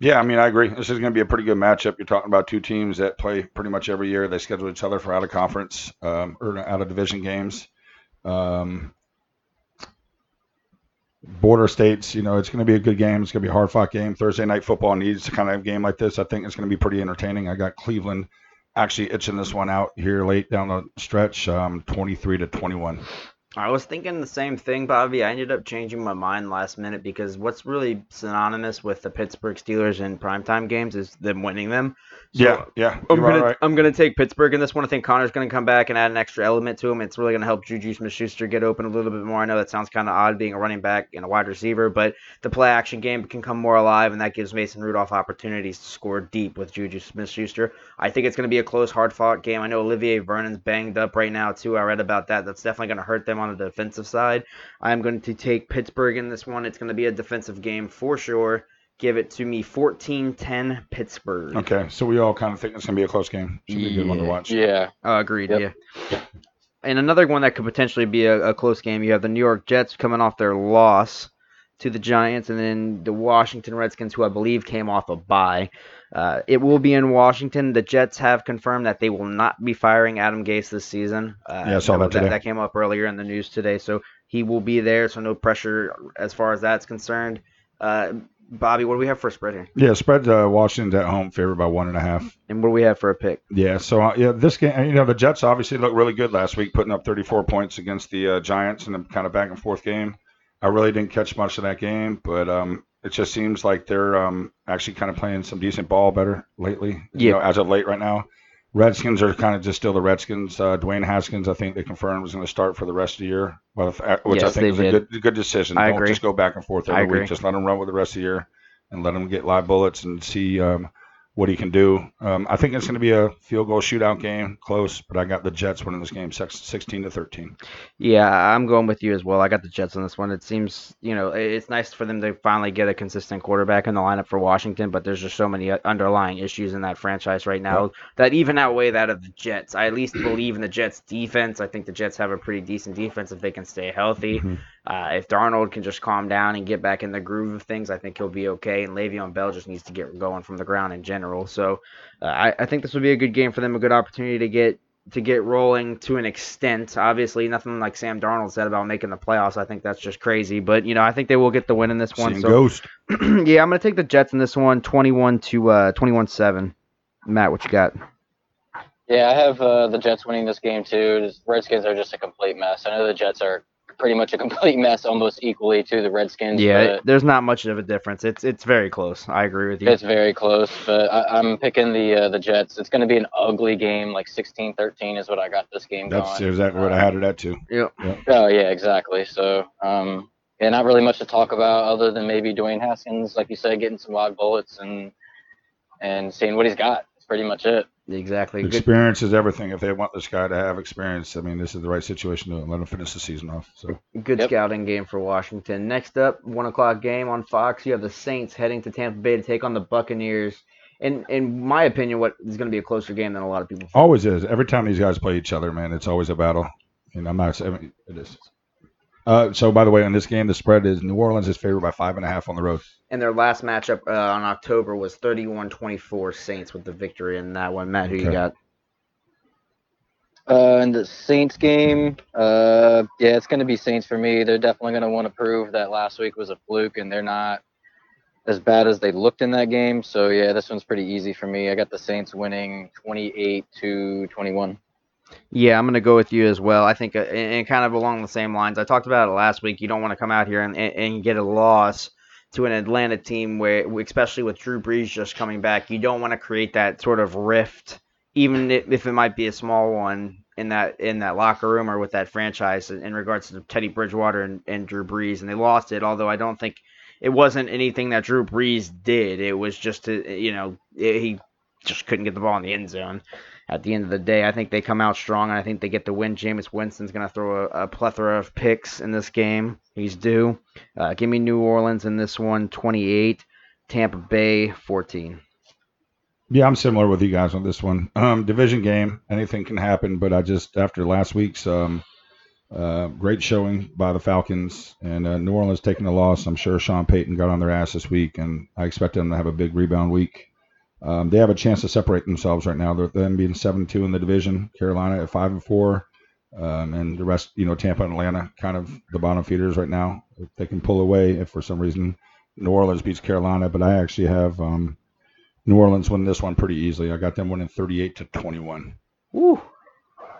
Yeah, I mean, I agree. This is going to be a pretty good matchup. You're talking about two teams that play pretty much every year. They schedule each other for out of conference um, or out of division games. Um, border states, you know, it's going to be a good game. It's going to be a hard fought game. Thursday night football needs to kind of have a game like this. I think it's going to be pretty entertaining. I got Cleveland actually itching this one out here late down the stretch, um, 23 to 21. I was thinking the same thing, Bobby. I ended up changing my mind last minute because what's really synonymous with the Pittsburgh Steelers in primetime games is them winning them. So yeah, yeah. I'm gonna right. I'm gonna take Pittsburgh in this one. I think Conner's gonna come back and add an extra element to him. It's really gonna help Juju Smith-Schuster get open a little bit more. I know that sounds kind of odd being a running back and a wide receiver, but the play action game can come more alive, and that gives Mason Rudolph opportunities to score deep with Juju Smith-Schuster. I think it's gonna be a close, hard fought game. I know Olivier Vernon's banged up right now too. I read about that. That's definitely gonna hurt them on the defensive side. I'm going to take Pittsburgh in this one. It's going to be a defensive game for sure. Give it to me 14-10 Pittsburgh. Okay, so we all kind of think it's going to be a close game. Should be a good one to watch. Yeah. Uh, agreed. Yep. Yeah. And another one that could potentially be a, a close game. You have the New York Jets coming off their loss to the Giants, and then the Washington Redskins, who I believe came off a bye. Uh, it will be in Washington. The Jets have confirmed that they will not be firing Adam Gase this season. Uh, Yeah, I saw that today. That came up earlier in the news today, so he will be there. So no pressure as far as that's concerned. Uh, Bobby, what do we have for a spread here? Yeah, spread uh, Washington's at home favored by one and a half. And what do we have for a pick? Yeah, so uh, yeah, this game, you know, the Jets obviously looked really good last week, putting up 34 points against the uh, Giants in a kind of back and forth game. I really didn't catch much of that game, but um, it just seems like they're um, actually kind of playing some decent ball better lately. You Yeah. know, as of late right now. Redskins are kind of just still the Redskins. Uh, Dwayne Haskins, I think they confirmed was going to start for the rest of the year, uh, which I think is a good good decision. I Don't agree. just go back and forth I every agree. week. Just let him run with the rest of the year and let him get live bullets and see um, what he can do. Um, I think it's going to be a field goal shootout game, close, but I got the Jets winning this game, 16 to 13. Yeah, I'm going with you as well. I got the Jets on this one. It seems, you know, it's nice for them to finally get a consistent quarterback in the lineup for Washington, but there's just so many uh, underlying issues in that franchise right now that even outweigh that of the Jets. I at least believe in the Jets' defense. I think the Jets have a pretty decent defense if they can stay healthy. Mhm. Uh, if Darnold can just calm down and get back in the groove of things, I think he'll be okay. And Le'Veon Bell just needs to get going from the ground in general. So uh, I, I think this would be a good game for them, a good opportunity to get to get rolling to an extent. Obviously, nothing like Sam Darnold said about making the playoffs. I think that's just crazy. But you know, I think they will get the win in this one. Seeing So Ghost. <clears throat> yeah, I'm gonna take the Jets in this one, 21 to uh, 21-7. Matt, what you got? Yeah, I have uh, the Jets winning this game too. The Redskins are just a complete mess. I know the Jets are pretty much a complete mess, almost equally to the Redskins. Yeah, there's not much of a difference. It's it's very close. I agree with you. it's very close. But I, I'm picking the uh, the Jets. It's going to be an ugly game, like 16-13 is what I got this game That's going. exactly what I had it at, too. Yep. Oh yeah, exactly. So um, yeah, not really much to talk about other than maybe Dwayne Haskins, like you said, getting some live bullets and and seeing what he's got. That's pretty much it. Exactly. Good. Experience is everything. If they want this guy to have experience, I mean, this is the right situation to let him finish the season off. So Good Yep. scouting game for Washington. Next up, one o'clock game on Fox. You have the Saints heading to Tampa Bay to take on the Buccaneers. And in my opinion, what is going to be a closer game than a lot of people. think. always is. Every time these guys play each other, man, it's always a battle. And I'm not. I mean, it is. Uh, so by the way, on this game, the spread is New Orleans is favored by five and a half on the road. And their last matchup uh, on October was 31-24 Saints with the victory in that one. Matt, who you got? Uh, in the Saints game, uh, yeah, it's going to be Saints for me. They're definitely going to want to prove that last week was a fluke, and they're not as bad as they looked in that game. So yeah, this one's pretty easy for me. I got the Saints winning 28 to 21. Yeah, I'm going to go with you as well. I think, uh, and kind of along the same lines. I talked about it last week. You don't want to come out here and, and, and get a loss to an Atlanta team where, especially with Drew Brees just coming back, you don't want to create that sort of rift even if, it might be a small one in that in that locker room or with that franchise in, in regards to Teddy Bridgewater and, and Drew Brees, and they lost it. Although I don't think it wasn't anything that Drew Brees did. It was just you know he just couldn't get the ball in the end zone. At the end of the day, I think they come out strong, and I think they get the win. Jameis Winston's going to throw a, a, plethora of picks in this game. He's due. Uh, give me New Orleans in this one, 28. Tampa Bay, 14. Yeah, I'm similar with you guys on this one. Um, division game, anything can happen, but I just after last week's um, uh, great showing by the Falcons and uh, New Orleans taking the loss, I'm sure Sean Payton got on their ass this week, and I expect them to have a big rebound week. Um, they have a chance to separate themselves right now. They're them being seven two in the division, Carolina at five and four, um, and the rest, you know, Tampa and Atlanta, kind of the bottom feeders right now. If they can pull away, if for some reason New Orleans beats Carolina, but I actually have um, New Orleans win this one pretty easily. I got them winning 38 to 21. Woo,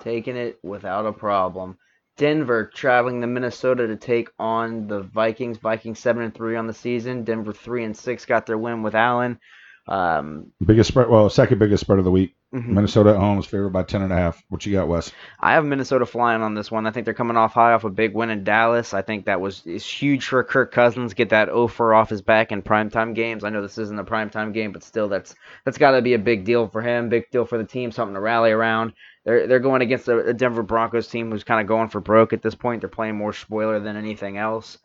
taking it without a problem. Denver traveling to Minnesota to take on the Vikings. Vikings seven and three on the season. Denver three and six got their win with Allen. Um, biggest spread, well, second biggest spread of the week. Mm-hmm. Minnesota at home is favored by ten and a half. What you got, Wes? I have Minnesota flying on this one. I think they're coming off high off a big win in Dallas. I think that was is huge for Kirk Cousins get that offer off his back in primetime games. I know this isn't a primetime game, but still, that's that's got to be a big deal for him, big deal for the team, something to rally around. They're they're going against a Denver Broncos team who's kind of going for broke at this point. They're playing more spoiler than anything else.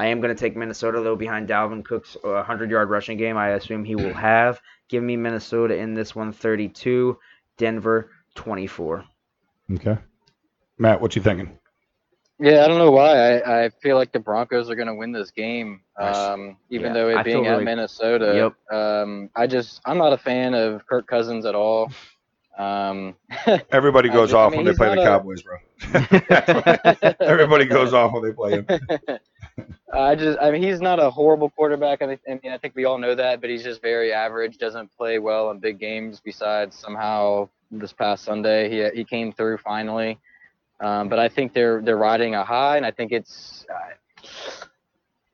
I am going to take Minnesota though behind Dalvin Cook's 100 yard rushing game. I assume he will have. Give me Minnesota in this one 32, Denver 24. Okay. Matt, what you thinking? Yeah, I don't know why. I, I feel like the Broncos are going to win this game, um, even yeah, though it I being at really, Minnesota. Yep. Um, I just I'm not a fan of Kirk Cousins at all. Um, Everybody <laughs> goes off I mean, when they play the a... Cowboys, bro. <laughs> Everybody goes off when they play him. <laughs> I just, I mean, he's not a horrible quarterback. I mean, I think we all know that, but he's just very average. Doesn't play well in big games. Besides, somehow this past Sunday, he he came through finally. Um, but I think they're they're riding a high, and I think it's.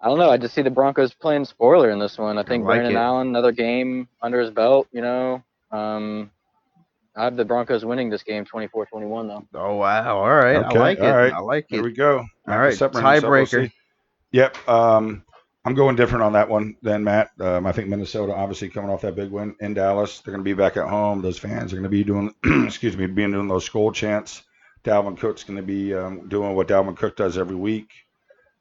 I don't know. I just see the Broncos playing spoiler in this one. I think I like Brandon it. Allen, another game under his belt. You know, um, I have the Broncos winning this game 24-21 though. Oh wow! All right, okay. I like it. I like it. Here we go. All right, tiebreaker. Yep. Um, I'm going different on that one than Matt. Um, I think Minnesota, obviously coming off that big win in Dallas, they're going to be back at home. Those fans are going to be doing, <clears throat> excuse me, being doing those school chants. Dalvin Cook's going to be um, doing what Dalvin Cook does every week.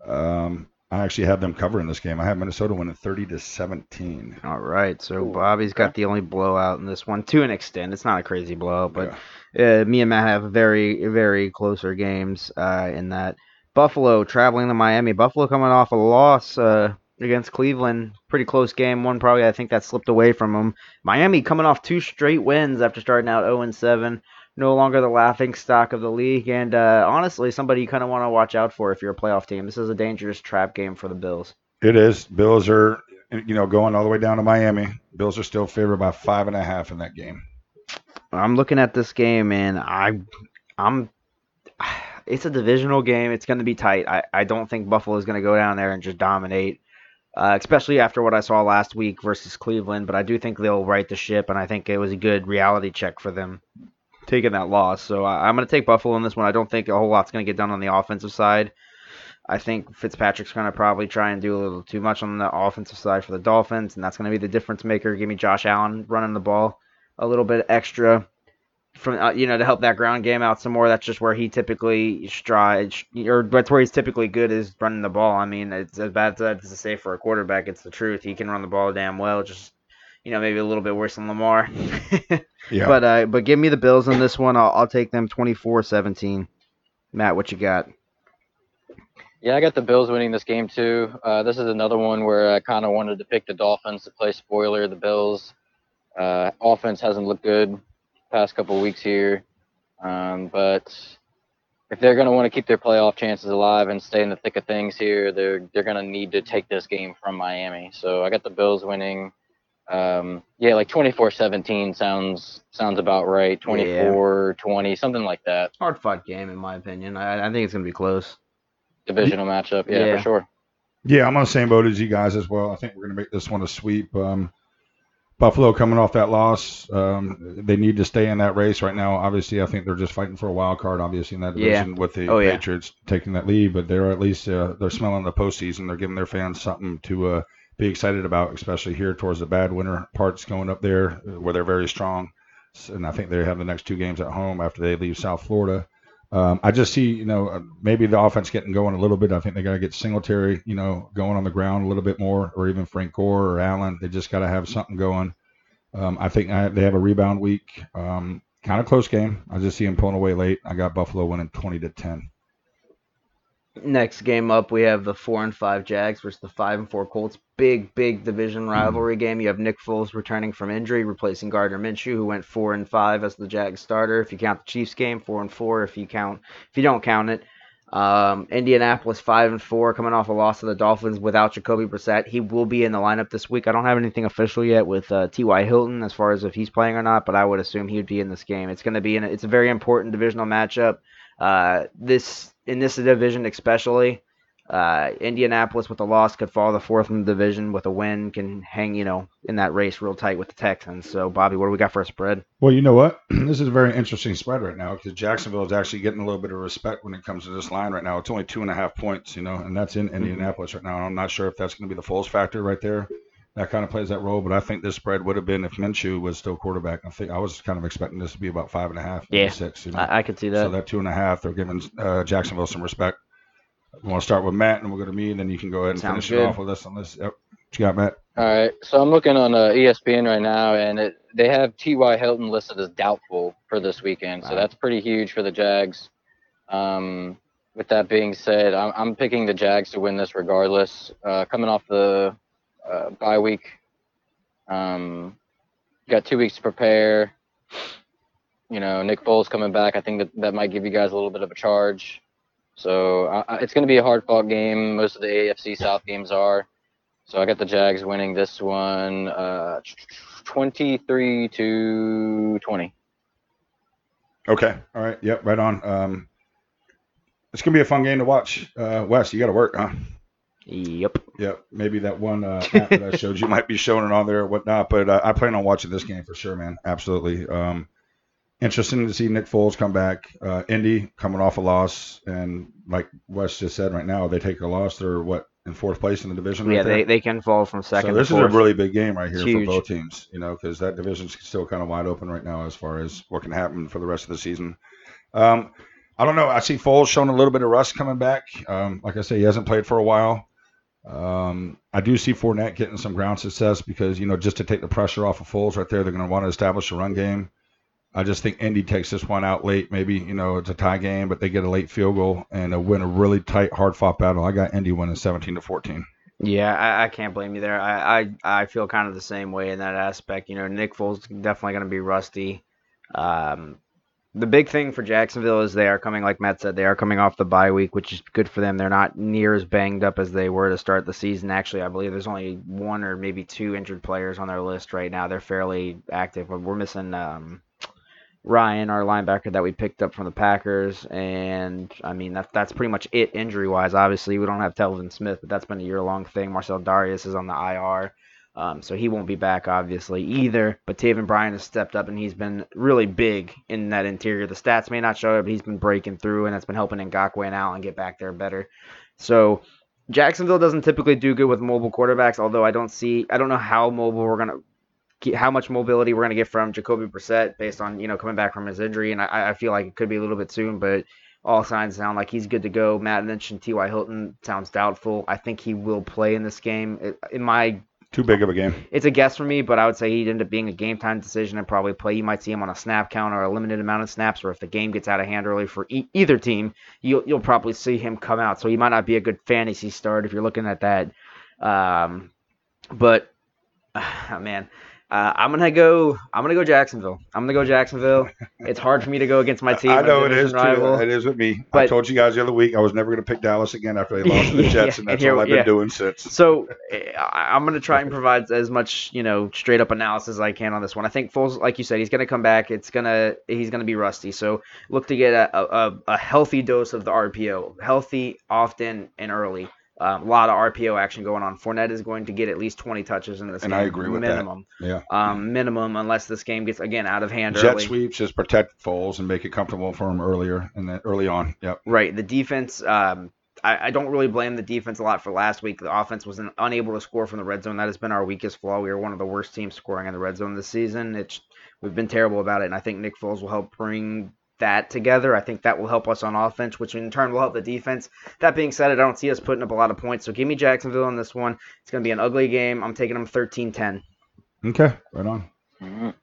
Um, I actually have them covering this game. I have Minnesota winning 30 to 17. All right, so Bobby's got the only blowout in this one to an extent. It's not a crazy blowout, but yeah. uh, me and Matt have very, very closer games uh, in that. Buffalo traveling to Miami. Buffalo coming off a loss uh, against Cleveland. Pretty close game. One probably I think that slipped away from them. Miami coming off two straight wins after starting out 0 7. No longer the laughing stock of the league, and uh, honestly, somebody you kind of want to watch out for if you're a playoff team. This is a dangerous trap game for the Bills. It is. Bills are, you know, going all the way down to Miami. Bills are still favored by five and a half in that game. I'm looking at this game, and I, I'm <sighs> it's a divisional game. It's going to be tight. I, I don't think Buffalo is going to go down there and just dominate, uh, especially after what I saw last week versus Cleveland. But I do think they'll right the ship, and I think it was a good reality check for them taking that loss. So I, I'm going to take Buffalo in this one. I don't think a whole lot's going to get done on the offensive side. I think Fitzpatrick's going to probably try and do a little too much on the offensive side for the Dolphins, and that's going to be the difference maker. Give me Josh Allen running the ball a little bit extra from uh, you know to help that ground game out some more. That's just where he typically strides, or that's where he's typically good is running the ball. I mean, it's as bad as to say for a quarterback. It's the truth. He can run the ball damn well. Just you know maybe a little bit worse than Lamar. <laughs> yeah. But uh, but give me the Bills in this one. I'll, I'll take them 24-17. Matt, what you got? Yeah, I got the Bills winning this game too. Uh, this is another one where I kind of wanted to pick the Dolphins to play spoiler. The Bills uh, offense hasn't looked good past couple weeks here. Um, but if they're going to want to keep their playoff chances alive and stay in the thick of things here, they're they're going to need to take this game from Miami. So I got the Bills winning. Um, yeah, like 24-17 sounds sounds about right. 24-20, yeah. something like that. Hard fought game in my opinion. I, I think it's going to be close. Divisional matchup, yeah, yeah, for sure. Yeah, I'm on the same boat as you guys as well. I think we're going to make this one a sweep. Um, Buffalo coming off that loss, um, they need to stay in that race right now. Obviously, I think they're just fighting for a wild card. Obviously, in that Yeah. division with the Oh, yeah. Patriots taking that lead, but they're at least uh, they're smelling the postseason. They're giving their fans something to uh, be excited about, especially here towards the bad winter parts going up there uh, where they're very strong. And I think they have the next two games at home after they leave South Florida. Um, I just see, you know, uh, maybe the offense getting going a little bit. I think they got to get Singletary, you know, going on the ground a little bit more, or even Frank Gore or Allen. They just got to have something going. Um, I think I, they have a rebound week. Um, kind of close game. I just see them pulling away late. I got Buffalo winning 20 to 10. Next game up, we have the four and five Jags versus the five and four Colts. Big, big division rivalry game. You have Nick Foles returning from injury, replacing Gardner Minshew, who went four and five as the Jags starter. If you count the Chiefs game, four and four. If you count, if you don't count it, um, Indianapolis five and four, coming off a loss to the Dolphins without Jacoby Brissett. He will be in the lineup this week. I don't have anything official yet with uh, T.Y. Hilton as far as if he's playing or not, but I would assume he would be in this game. It's going to be in. It's a very important divisional matchup. Uh, this in this division especially. Uh, Indianapolis with a loss could fall to fourth in the division. With a win, can hang you know in that race real tight with the Texans. So Bobby, what do we got for a spread? Well, you know what? <clears throat> this is a very interesting spread right now because Jacksonville is actually getting a little bit of respect when it comes to this line right now. It's only two and a half points, you know, and that's in Indianapolis right now. I'm not sure if that's going to be the Foles factor right there. That kind of plays that role, but I think this spread would have been if Minshew was still quarterback. I think I was kind of expecting this to be about five and a half, Yeah. six. You know? I, I could see that. So that two and a half, they're giving uh, Jacksonville some respect. We want to start with Matt, and we'll go to me, and then you can go ahead and Sounds finish good. it off with us on this. Yep. What you got, Matt? All right, so I'm looking on uh, ESPN right now, and it, they have T.Y. Hilton listed as doubtful for this weekend, so that's pretty huge for the Jags. Um, with that being said, I'm, I'm picking the Jags to win this regardless. Uh, coming off the uh, bye week, um, got two weeks to prepare. You know, Nick Foles coming back. I think that that might give you guys a little bit of a charge. So it's going to be a hard fought game. Most of the AFC South games are. So I got the Jags winning this one, uh, 23 to 20. Okay. All right. Yep. Right on. Um, it's gonna be a fun game to watch. Uh, Wes, you got to work, huh? Yep. Yep. Maybe that one uh, app that I showed you <laughs> might be showing it on there or whatnot. But uh, I plan on watching this game for sure, man. Absolutely. Um, interesting to see Nick Foles come back. Uh, Indy coming off a loss, and like Wes just said, right now they take a loss. They're what in fourth place in the division. Yeah, right they, they can fall from second so this is a really big game right here It's for both teams, you know, because that division's still kind of wide open right now as far as what can happen for the rest of the season. Um, I don't know. I see Foles showing a little bit of rust coming back. Um, like I say, he hasn't played for a while. Um, I do see Fournette getting some ground success because you know just to take the pressure off of Foles right there, they're going to want to establish a run game. I just think Indy takes this one out late. Maybe you know it's a tie game, but they get a late field goal and uh, win a really tight, hard fought battle. I got Indy winning 17 to 14. Yeah, I, I can't blame you there. I, I I feel kind of the same way in that aspect. You know, Nick Foles definitely going to be rusty. Um, the big thing for Jacksonville is they are coming, like Matt said, they are coming off the bye week, which is good for them. They're not near as banged up as they were to start the season. Actually, I believe there's only one or maybe two injured players on their list right now. They're fairly active. But we're missing um, Ryan, our linebacker that we picked up from the Packers, and I mean that's that's pretty much it injury wise. Obviously, we don't have Telvin Smith, but that's been a year long thing. Marcell Dareus is on the IR, um, so he won't be back obviously either. But Taven Bryan has stepped up and he's been really big in that interior. The stats may not show it, but he's been breaking through, and that's been helping Ngakoue and Allen get back there better. So Jacksonville doesn't typically do good with mobile quarterbacks, although I don't see I don't know how mobile we're gonna get- how much mobility we're going to get from Jacoby Brissett based on you know coming back from his injury, and I, I feel like it could be a little bit soon, but all signs sound like he's good to go. Matt mentioned T.Y. Hilton sounds doubtful. I think he will play in this game. In my, Too big of a game. it's a guess for me, but I would say he'd end up being a game time decision and probably play. You might see him on a snap count or a limited amount of snaps, or if the game gets out of hand early for e- either team, you'll you'll probably see him come out. So he might not be a good fantasy start if you're looking at that. Um, but <sighs> man. Uh, I'm gonna go. I'm gonna go Jacksonville. I'm gonna go Jacksonville. It's hard for me to go against my <laughs> team. I know it is rival. too. It is with me. I told you guys the other week I was never going to pick Dallas again after they <laughs> lost to the Jets, and and that's here- all I've been doing since. So I'm going to try and provide as much, you know, straight up analysis as I can on this one. I think Foles, like you said, he's going to come back. It's gonna he's going to be rusty. So look to get a, a, a healthy dose of the RPO, healthy, often, and early. Um, a lot of RPO action going on. Fournette is going to get at least 20 touches in this And game. I agree with that. minimum. Yeah. Um, minimum, unless this game gets again out of hand Jet early. sweeps just protect Foles and make it comfortable for him earlier and then early on. Yep. Right. The defense. Um, I, I don't really blame the defense a lot for last week. The offense was unable to score from the red zone. That has been our weakest flaw. We are one of the worst teams scoring in the red zone this season. It's we've been terrible about it, and I think Nick Foles will help bring that together. I think that will help us on offense, which in turn will help the defense. That being said, I don't see us putting up a lot of points. So give me Jacksonville on this one. It's going to be an ugly game. I'm taking them 13-10. Okay. Right on. Mhm.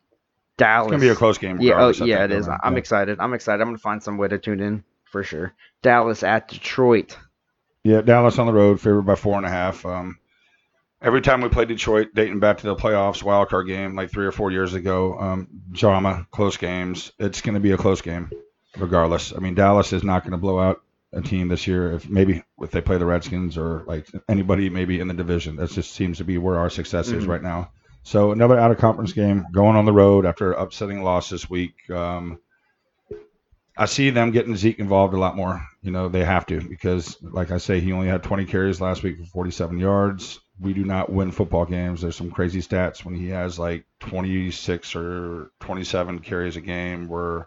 Dallas. It's gonna be a close game. Yeah, oh, yeah, it is. though, I'm yeah. excited. I'm excited. I'm going to find some way to tune in for sure. Dallas at Detroit. Yeah, Dallas on the road, favored by four and a half. Um, every time we play Detroit, dating back to the playoffs, wild card game, like three or four years ago, um, drama, close games. It's going to be a close game, regardless. I mean, Dallas is not going to blow out a team this year. If maybe if they play the Redskins or like anybody maybe in the division, that just seems to be where our success is Mhm. right now. So another out of conference game, going on the road after upsetting loss this week. Um, I see them getting Zeke involved a lot more. You know, they have to because, like I say, he only had 20 carries last week for 47 yards. We do not win football games. There's some crazy stats when he has like 26 or 27 carries a game. We're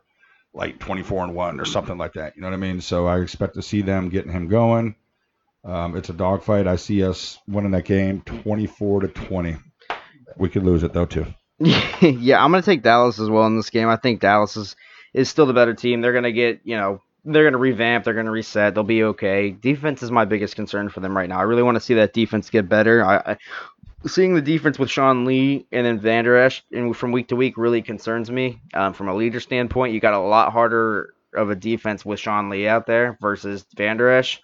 like 24 and one or something like that. You know what I mean? So I expect to see them getting him going. Um, it's a dogfight. I see us winning that game 24 to 20. We could lose it though too. <laughs> yeah, I'm gonna take Dallas as well in this game. I think Dallas is is still the better team. They're gonna get you know they're gonna revamp. They're gonna reset. They'll be okay. Defense is my biggest concern for them right now. I really want to see that defense get better. I, I seeing the defense with Sean Lee and then Vander Esch and from week to week really concerns me. Um, from a leader standpoint, you got a lot harder of a defense with Sean Lee out there versus Vander Esch.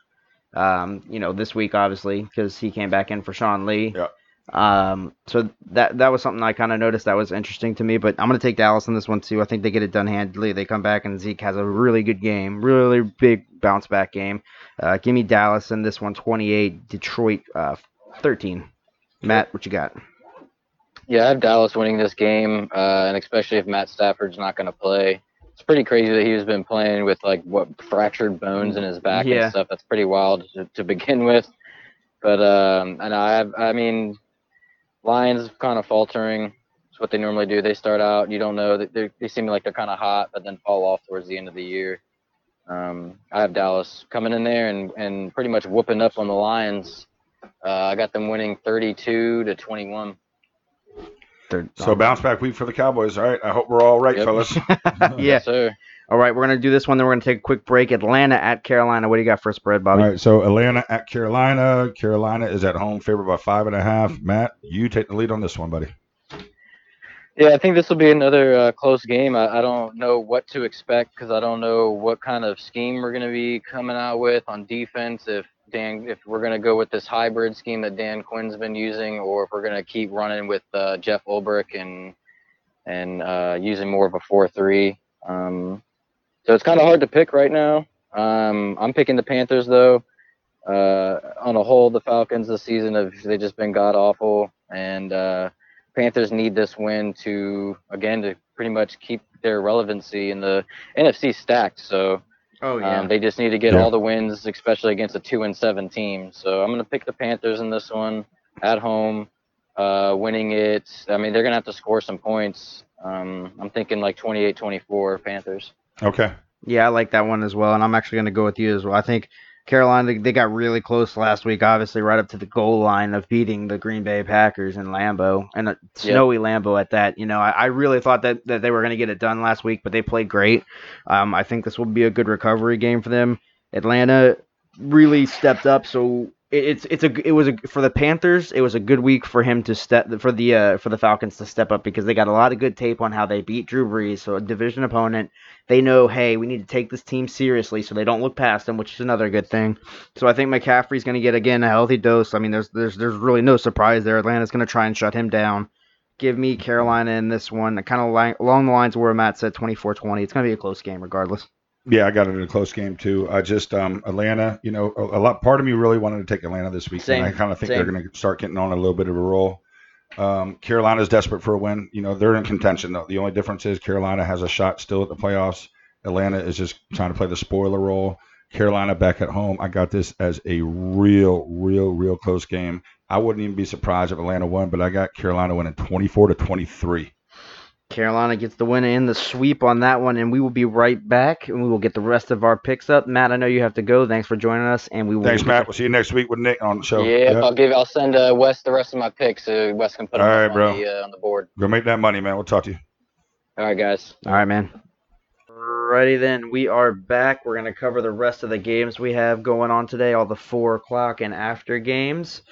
Um, you know, this week obviously because he came back in for Sean Lee. Yeah. Um, so that that was something I kind of noticed that was interesting to me. But I'm gonna take Dallas in this one too. I think they get it done handily. They come back and Zeke has a really good game, really big bounce back game. Uh, give me Dallas in this one, 28. Detroit, uh, 13. Matt, what you got? Yeah, I have Dallas winning this game, uh, and especially if Matt Stafford's not going to play. It's pretty crazy that he's been playing with like what fractured bones in his back Yeah. and stuff. That's pretty wild to, to begin with. But um, and I have, I mean, Lions kind of faltering. It's what they normally do. They start out, you don't know they they seem like they're kind of hot, but then fall off towards the end of the year. Um, I have Dallas coming in there and, and pretty much whooping up on the Lions. Uh, I got them winning 32 to 21. So bounce back week for the Cowboys. All right. I hope we're all right, Yep. fellas. <laughs> <laughs> yeah. Yes, sir. All right, we're gonna do this one. Then we're gonna take a quick break. Atlanta at Carolina. What do you got for a spread, All Bobby? right, so Atlanta at Carolina. Carolina is at home, favored by five and a half. Matt, you take the lead on this one, buddy. Yeah, I think this will be another uh, close game. I, I don't know what to expect because I don't know what kind of scheme we're going to be coming out with on defense. If Dan, if we're going to go with this hybrid scheme that Dan Quinn's been using, or if we're going to keep running with uh, Jeff Ulbrich and and uh, using more of a four-three. Um, so it's kind of hard to pick right now. Um, I'm picking the Panthers though. Uh, on a whole, the Falcons this season have they just been god awful, and uh, Panthers need this win to again to pretty much keep their relevancy in the NFC stacked. So Oh um, they just need to get Yeah. all the wins, especially against a two and seven team. So I'm gonna pick the Panthers in this one at home, uh, winning it. I mean they're gonna have to score some points. Um, I'm thinking like 28-24 Panthers. Okay. Yeah, I like that one as well, and I'm actually going to go with you as well. I think Carolina they got really close last week, obviously right up to the goal line of beating the Green Bay Packers in Lambeau and a snowy Lambeau at that. You know, I, I really thought that, that they were going to get it done last week, but they played great. Um, I think this will be a good recovery game for them. Atlanta really stepped up, so it, it's it's a it was a for the Panthers. It was a good week for him to step for the uh, for the Falcons to step up because they got a lot of good tape on how they beat Drew Brees, so a division opponent they know, hey, we need to take this team seriously so they don't look past them, which is another good thing. So I think McCaffrey's going to get again a healthy dose. I mean, there's there's there's really no surprise there. Atlanta's going to try and shut him down. Give me Carolina in this one, kind of along the lines where Matt said 24-20. It's going to be a close game regardless. Yeah, I got it in a close game too. I just um Atlanta, you know, a, a lot. Part of me really wanted to take Atlanta this week, Same, and I kind of think same. they're going to start getting on a little bit of a roll. Um, Carolina's desperate for a win. You know, they're in contention though. The only difference is Carolina has a shot still at the playoffs. Atlanta is just trying to play the spoiler role. Carolina back at home. I got this as a real, real, real close game. I wouldn't even be surprised if Atlanta won, but I got Carolina winning 24 to 23. Carolina gets the win and the sweep on that one, and we will be right back, and we will get the rest of our picks up. Matt, I know you have to go. Thanks for joining us, and we will. Thanks, Matt. We'll see you next week with Nick on the show. Yeah, I'll give. I'll send uh, Wes the rest of my picks so Wes can put them All right, on, bro. The, uh, on the board. Go make that money, man. We'll talk to you. All right, guys. All right, man. Righty then, we are back. We're gonna cover the rest of the games we have going on today, all the four o'clock and after games.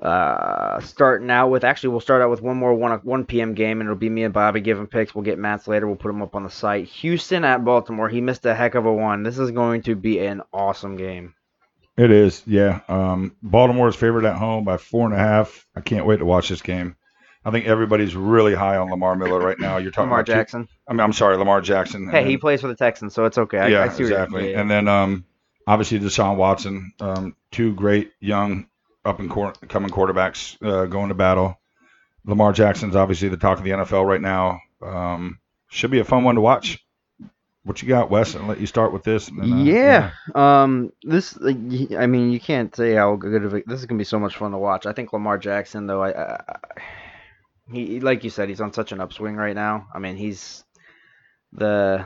Uh, starting out with actually, we'll start out with one more one one p.m. game, and it'll be me and Bobby giving picks. We'll get Matt's later. We'll put them up on the site. Houston at Baltimore. He missed a heck of a one. This is going to be an awesome game. It is, yeah. Um, Baltimore's favored at home by four and a half. I can't wait to watch this game. I think everybody's really high on Lamar Miller right now. You're talking Lamar about two- Jackson. I mean, I'm sorry, Lamar Jackson. Hey, and he plays for the Texans, so it's okay. I, yeah, I see what you're- exactly. yeah. And then um, obviously Deshaun Watson, um, two great young up and coming quarterbacks uh, going to battle. Lamar Jackson's obviously the talk of the NFL right now. Um, should be a fun one to watch. What you got, Wes? I'll let you start with this. and then, uh, yeah. Um. This. I mean, you can't say how good of a, this is gonna be so much fun to watch. I think Lamar Jackson, though, I, I- he like you said, he's on such an upswing right now. I mean, he's the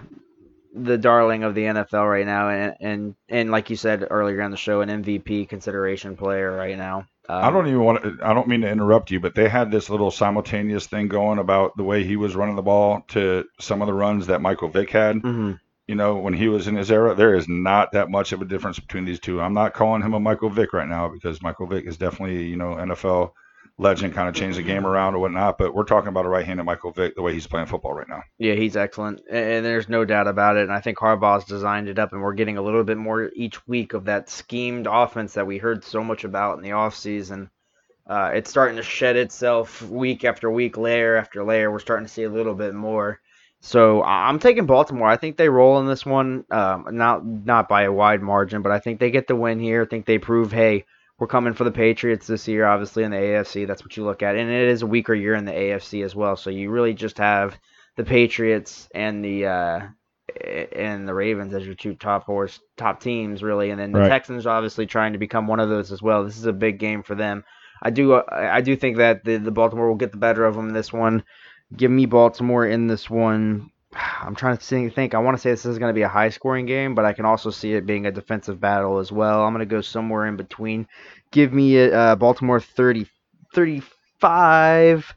the darling of the NFL right now, and and and like you said earlier on the show, an MVP consideration player right now. Um, I don't even want to, I don't mean to interrupt you, but they had this little simultaneous thing going about the way he was running the ball to some of the runs that Michael Vick had. mhm. You know, when he was in his era, there is not that much of a difference between these two. I'm not calling him a Michael Vick right now because Michael Vick is definitely, you know, NFL legend, kind of changed the game around or whatnot. But we're talking about a right-handed Michael Vick, the way he's playing football right now. Yeah, he's excellent, and, there's no doubt about it. And I think Harbaugh's designed it up, and we're getting a little bit more each week of that schemed offense that we heard so much about in the offseason. Uh, it's starting to shed itself week after week, layer after layer. We're starting to see a little bit more. So I'm taking Baltimore. I think they roll in this one, um, not not by a wide margin, but I think they get the win here. I think they prove, hey, we're coming for the Patriots this year. Obviously in the AFC, that's what you look at, and it is a weaker year in the AFC as well. So you really just have the Patriots and the uh, and the Ravens as your two top horse top teams really, and then the Right. Texans obviously trying to become one of those as well. This is a big game for them. I do uh, I do think that the, the Baltimore will get the better of them in this one. Give me Baltimore in this one. I'm trying to think. I want to say this is going to be a high scoring game, but I can also see it being a defensive battle as well. I'm going to go somewhere in between. Give me uh, Baltimore 30, 35.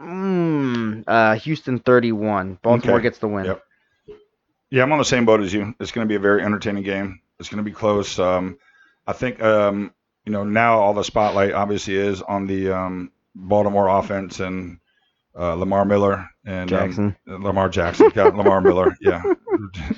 Mm, uh, Houston 31. Baltimore Okay. gets the win. Yep. Yeah, I'm on the same boat as you. It's going to be a very entertaining game. It's going to be close. Um, I think um, you know now all the spotlight obviously is on the um, Baltimore offense and uh, Lamar Miller and um, Lamar Jackson. Got Lamar <laughs> Miller. Yeah,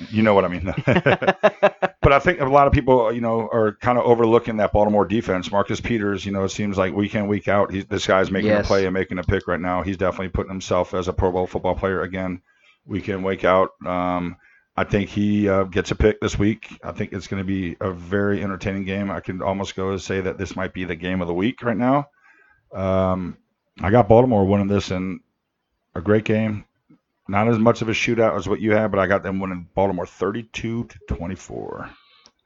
you know what I mean. <laughs> but I think a lot of people, you know, are kind of overlooking that Baltimore defense. Marcus Peters, you know, it seems like week in week out, he's, this guy's making Yes. a play and making a pick right now. He's definitely putting himself as a Pro Bowl football player again, week in week out. Um, I think he uh, gets a pick this week. I think it's going to be a very entertaining game. I can almost go to say that this might be the game of the week right now. Um, I got Baltimore winning this in a great game. Not as much of a shootout as what you had, but I got them winning Baltimore 32 to 24.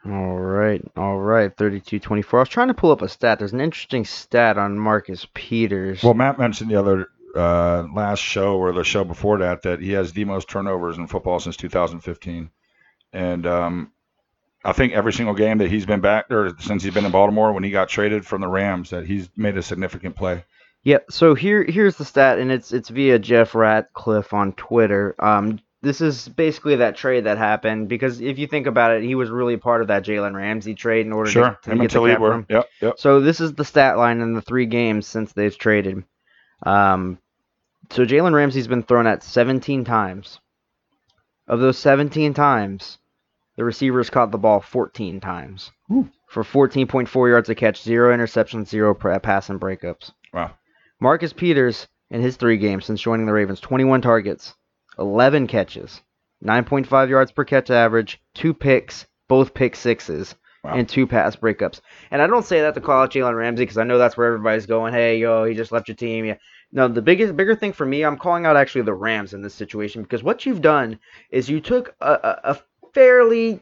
All right, all right, 32-24. I was trying to pull up a stat. There's an interesting stat on Marcus Peters. Well, Matt mentioned the other uh, last show or the show before that that he has the most turnovers in football since 2015, and um, I think every single game that he's been back there since he's been in Baltimore when he got traded from the Rams that he's made a significant play. Yep. So here here's the stat, and it's it's via Jeff Ratcliffe on Twitter. Um, this is basically that trade that happened because if you think about it, he was really part of that Jalen Ramsey trade in order Sure, to, to him get the cap room. Yep, yep. So this is the stat line in the three games since they've traded. Um, so Jalen Ramsey's been thrown at 17 times. Of those 17 times, the receivers caught the ball 14 times Whew. for 14.4 yards a catch, zero interceptions, zero pass and breakups. Wow. Marcus Peters in his three games since joining the Ravens, 21 targets, 11 catches, 9.5 yards per catch average, two picks, both pick sixes, Wow. and two pass breakups. And I don't say that to call out Jalen Ramsey because I know that's where everybody's going. Hey, yo, he just left your team. Yeah. No, the biggest, bigger thing for me, I'm calling out actually the Rams in this situation because what you've done is you took a, a, a fairly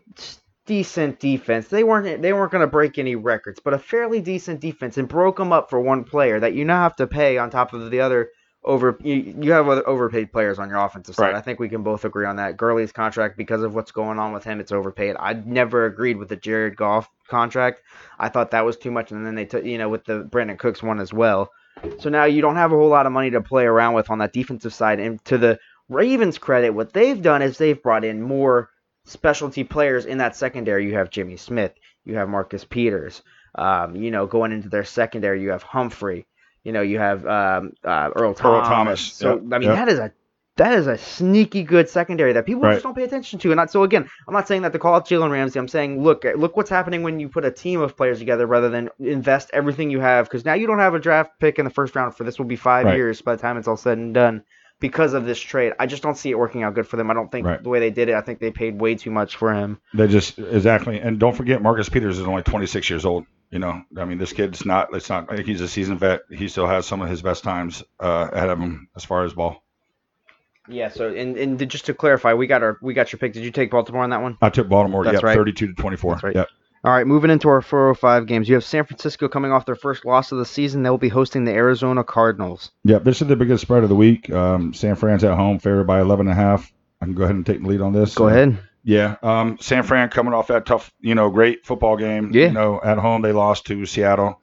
decent defense. They weren't they weren't going to break any records, but a fairly decent defense, and broke them up for one player that you now have to pay on top of the other over. You, you have other overpaid players on your offensive side. Right. I think we can both agree on that. Gurley's contract, because of what's going on with him, it's overpaid. I never agreed with the Jared Goff contract. I thought that was too much, and then they took you know with the Brandin Cooks one as well. So now you don't have a whole lot of money to play around with on that defensive side. And to the Ravens' credit, what they've done is they've brought in more specialty players in that secondary. You have Jimmy Smith, you have Marcus Peters. Um, you know, going into their secondary, you have Humphrey. You know, you have um, uh, Earl Thomas. Thomas, So yep, I mean, yep. that is a that is a sneaky good secondary that people Right. just don't pay attention to. And not, so again, I'm not saying that to call out Jalen Ramsey. I'm saying look, look what's happening when you put a team of players together rather than invest everything you have. Because now you don't have a draft pick in the first round for this will be five Right. years by the time it's all said and done. Because of this trade, I just don't see it working out good for them. I don't think Right. the way they did it. I think they paid way too much for him. They just exactly, and don't forget Marcus Peters is only 26 years old. You know, I mean, this kid's not. It's not. He's a seasoned vet. He still has some of his best times uh, ahead of him as far as ball. Yeah. So and, and just to clarify, we got our we got your pick. Did you take Baltimore on that one? I took Baltimore. That's Yep, right. 32 to 24. That's right. Yep. All right, moving into our 405 games. You have San Francisco coming off their first loss of the season. They'll be hosting the Arizona Cardinals. Yep. This is the biggest spread of the week. Um, San Fran's at home, favored by 11 and a half. I can go ahead and take the lead on this. Go ahead. Yeah, um, San Fran coming off that tough, you know, great football game. Yeah. You know, at home they lost to Seattle,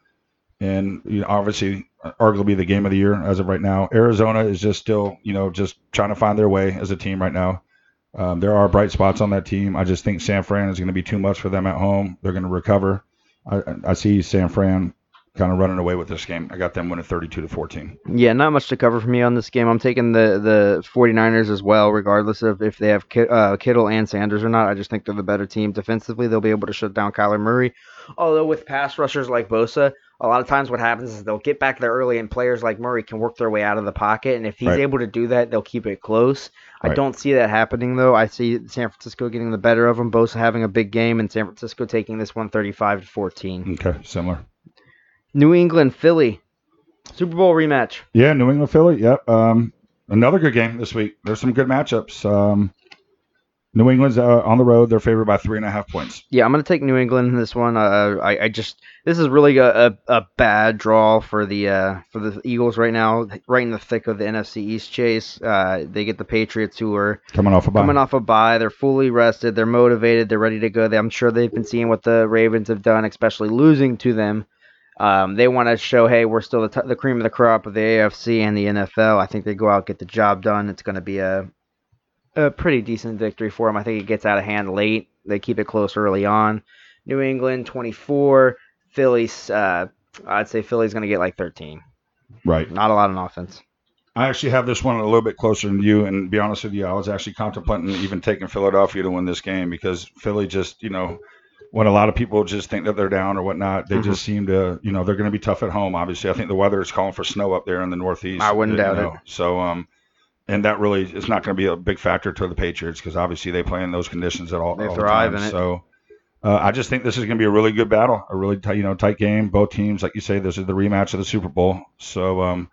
and you know, obviously, arguably the game of the year as of right now. Arizona is just still, you know, just trying to find their way as a team right now. Um, there are bright spots on that team. I just think San Fran is going to be too much for them at home. They're going to recover. I, I see San Fran kind of running away with this game. I got them winning 32 to 14. Yeah, not much to cover for me on this game. I'm taking the, the 49ers as well, regardless of if they have uh, Kittle and Sanders or not. I just think they're the better team. Defensively, they'll be able to shut down Kyler Murray. Although with pass rushers like Bosa, a lot of times what happens is they'll get back there early, and players like Murray can work their way out of the pocket. And if he's Right. able to do that, they'll keep it close. I don't see that happening though. I see San Francisco getting the better of them. Bosa having a big game, and San Francisco taking this one thirty-five to 14. Okay, similar. New England, Philly, Super Bowl rematch. Yeah, New England, Philly. Yep. Um, another good game this week. There's some good matchups. Um, New England's uh, on the road. They're favored by three and a half points. Yeah, I'm gonna take New England in this one. Uh, I, I just this is really a, a, a bad draw for the uh, for the Eagles right now, right in the thick of the NFC East chase. Uh, they get the Patriots who are Coming off a bye. coming off a bye. They're fully rested. They're motivated. They're ready to go. They, I'm sure they've been seeing what the Ravens have done, especially losing to them. Um, they want to show, hey, we're still the, t- the cream of the crop of the AFC and the NFL. I think they go out get the job done. It's going to be a a pretty decent victory for them. I think it gets out of hand late. They keep it close early on. New England 24, Phillies. Uh, I'd say Philly's going to get like 13. Right. Not a lot on offense. I actually have this one a little bit closer than you. And to be honest with you, I was actually contemplating even taking Philadelphia to win this game because Philly just, you know, when a lot of people just think that they're down or whatnot, they Mhm. just seem to, you know, they're going to be tough at home. Obviously, I think the weather is calling for snow up there in the Northeast. I wouldn't doubt know. it. So, um, and that really is not going to be a big factor to the Patriots because obviously they play in those conditions at all. They all the thrive time. in it. So, uh, I just think this is going to be a really good battle, a really tight, you know, tight game. Both teams, like you say, this is the rematch of the Super Bowl. So, um,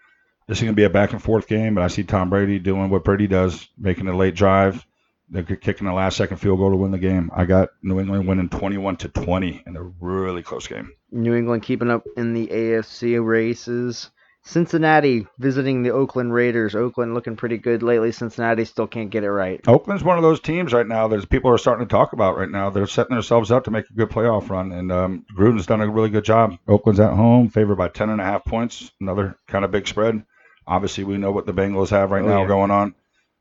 this is going to be a back and forth game, but I see Tom Brady doing what Brady does, making a late drive, they're kicking the last second field goal to win the game. I got New England winning 21 to 20 in a really close game. New England keeping up in the AFC races. Cincinnati visiting the Oakland Raiders. Oakland looking pretty good lately. Cincinnati still can't get it right. Oakland's one of those teams right now that people are starting to talk about right now. They're setting themselves up to make a good playoff run, and um, Gruden's done a really good job. Oakland's at home, favored by 10 and a half points, another kind of big spread. Obviously, we know what the Bengals have right Oh, now yeah. going on.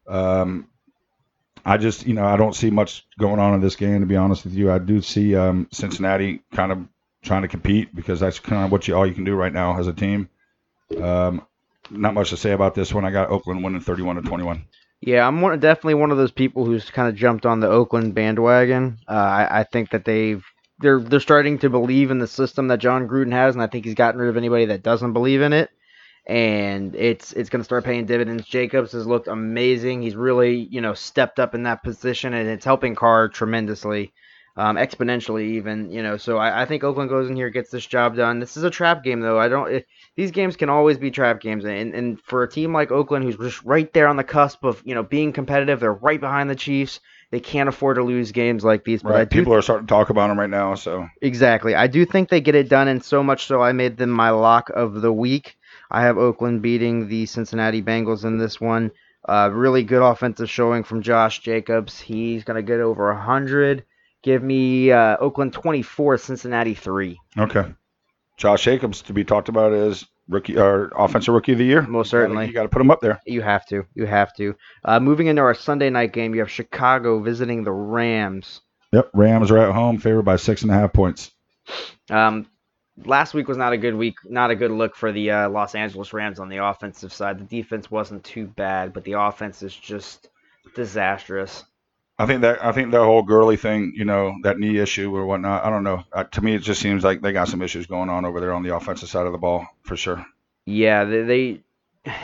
Um, I just, you know, I don't see much going on in this game. To be honest with you, I do see um, Cincinnati kind of trying to compete because that's kind of what you all you can do right now as a team. Um, not much to say about this one. I got Oakland winning 31 to 21. Yeah, I'm one, definitely one of those people who's kind of jumped on the Oakland bandwagon. Uh, I, I think that they've they're they're starting to believe in the system that Jon Gruden has, and I think he's gotten rid of anybody that doesn't believe in it. And it's it's going to start paying dividends. Jacobs has looked amazing. He's really you know stepped up in that position, and it's helping Carr tremendously, um, exponentially even. You know, so I, I think Oakland goes in here gets this job done. This is a trap game though. I don't. It, these games can always be trap games, and and for a team like Oakland, who's just right there on the cusp of you know being competitive, they're right behind the Chiefs. They can't afford to lose games like these. But Right. People are starting to talk about them right now. So Exactly. I do think they get it done, and so much so I made them my lock of the week. I have Oakland beating the Cincinnati Bengals in this one. Uh, really good offensive showing from Josh Jacobs. He's going to get over 100. Give me uh, Oakland 24, Cincinnati 3. okay. Josh Jacobs to be talked about as rookie or offensive rookie of the year. Most certainly. You got to put him up there. You have to. You have to. Uh, moving into our Sunday night game, you have Chicago visiting the Rams. Yep. Rams are at home, favored by six and a half points. Um, last week was not a good week, not a good look for the uh, Los Angeles Rams on the offensive side. The defense wasn't too bad, but the offense is just disastrous. I think that I think the whole Gurley thing, you know, that knee issue or whatnot. I don't know. Uh, to me, it just seems like they got some issues going on over there on the offensive side of the ball for sure. Yeah, they they, <sighs>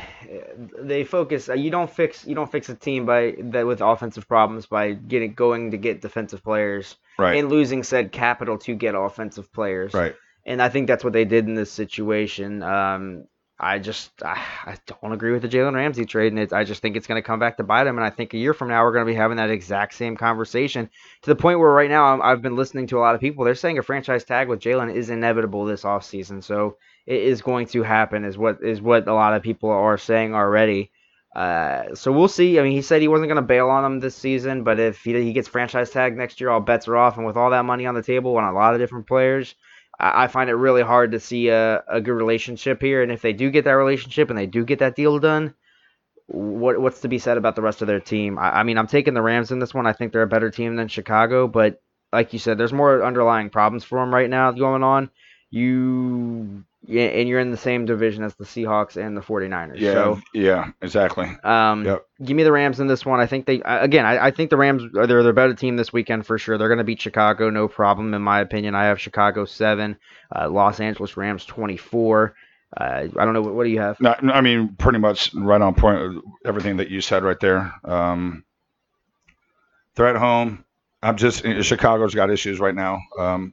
they focus. uh, You don't fix you don't fix a team by that with offensive problems by getting going to get defensive players Right. and losing said capital to get offensive players. right. and I think that's what they did in this situation. Um, I just I, I don't agree with the Jalen Ramsey trade, and I just think it's going to come back to bite him. And I think a year from now we're going to be having that exact same conversation to the point where right now I'm, I've been listening to a lot of people. They're saying a franchise tag with Jalen is inevitable this offseason. So it is going to happen, is what is what a lot of people are saying already. Uh, so we'll see. I mean, he said he wasn't going to bail on him this season, but if he, he gets franchise tag next year, all bets are off. And with all that money on the table and a lot of different players, I find it really hard to see a, a good relationship here. And if they do get that relationship and they do get that deal done, what what's to be said about the rest of their team? I, I mean, I'm taking the Rams in this one. I think they're a better team than Chicago, but like you said, there's more underlying problems for them right now going on. You yeah, and you're in the same division as the Seahawks and the 49ers. Yeah. So yeah. Exactly. um, Yep. give me the Rams in this one. I think they again. I, I think the Rams are they're the better team this weekend for sure. They're going to beat Chicago, no problem in my opinion. I have Chicago seven, uh, Los Angeles Rams twenty four. Uh, I don't know what, what do you have? No, I mean, pretty much right on point everything that you said right there. Um, they're at home. I'm just Chicago's got issues right now. Um,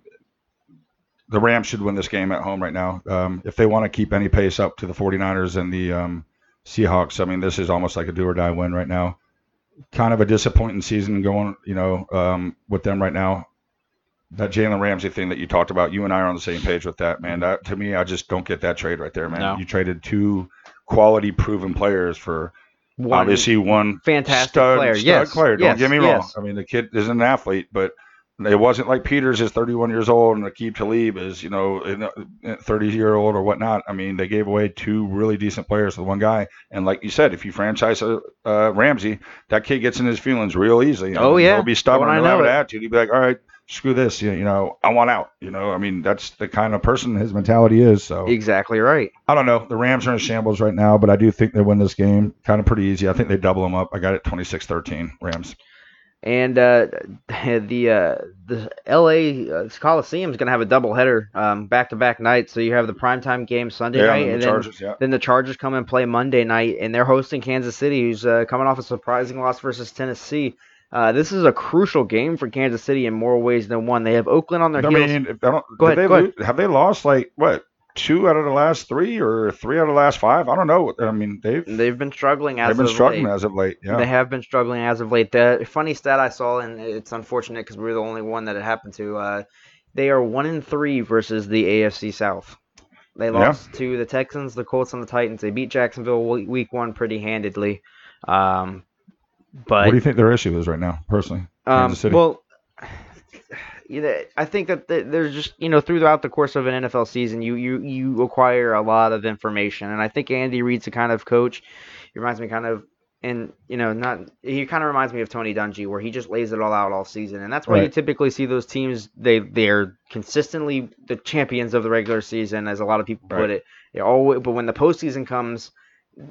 the Rams should win this game at home right now. Um, if they want to keep any pace up to the 49ers and the um, Seahawks, I mean, this is almost like a do or die win right now. Kind of a disappointing season going, you know, um, with them right now. That Jalen Ramsey thing that you talked about, you and I are on the same page with that, man. That to me, I just don't get that trade right there, man. No. You traded two quality, proven players for One obviously one fantastic stud, player. stud yes, player. Don't yes, get me wrong. yes. I mean, the kid is an athlete, but it wasn't like Peters is 31 years old and Aqib Talib is, you know, 30 year old or whatnot. I mean, they gave away two really decent players to one guy. And like you said, if you franchise uh, uh, Ramsey, that kid gets in his feelings real easily. Oh, yeah. He'll be stubborn. Oh, I He'll have an attitude. He'll be like, all right, screw this. You, you know, I want out. You know, I mean, that's the kind of person his mentality is. So Exactly right. I don't know. The Rams are in shambles right now, but I do think they win this game kind of pretty easy. I think they double them up. I got it 26-13 Rams. And uh, <laughs> the uh, the L.A. uh, Coliseum is going to have a doubleheader um, back-to-back nights. So you have the primetime game Sunday Yeah, night, and the and Chargers, yeah. then, then the Chargers come and play Monday night, and they're hosting Kansas City, who's uh, coming off a surprising loss versus Tennessee. Uh, this is a crucial game for Kansas City in more ways than one. They have Oakland on their I heels. mean, I don't, Go ahead, they go ahead. have they lost like what two out of the last three or three out of the last five? I don't know. I mean, they've They've been struggling as they've been of struggling late. as of late. Yeah, They have been struggling as of late. The funny stat I saw, and it's unfortunate because we were the only one that it happened to. Uh, they are one in three versus the AFC South. They lost to the Texans, the Colts, and the Titans. They beat Jacksonville week one pretty handedly. Um, but what do you think their issue is right now, personally? um, well, I think that there's just you know throughout the course of an NFL season, you you you acquire a lot of information, and I think Andy Reid's a kind of coach. He reminds me kind of, and you know, not he kind of reminds me of Tony Dungy, where he just lays it all out all season, and that's why you typically see those teams. They they're consistently the champions of the regular season, as a lot of people put it. They always, but when the postseason comes,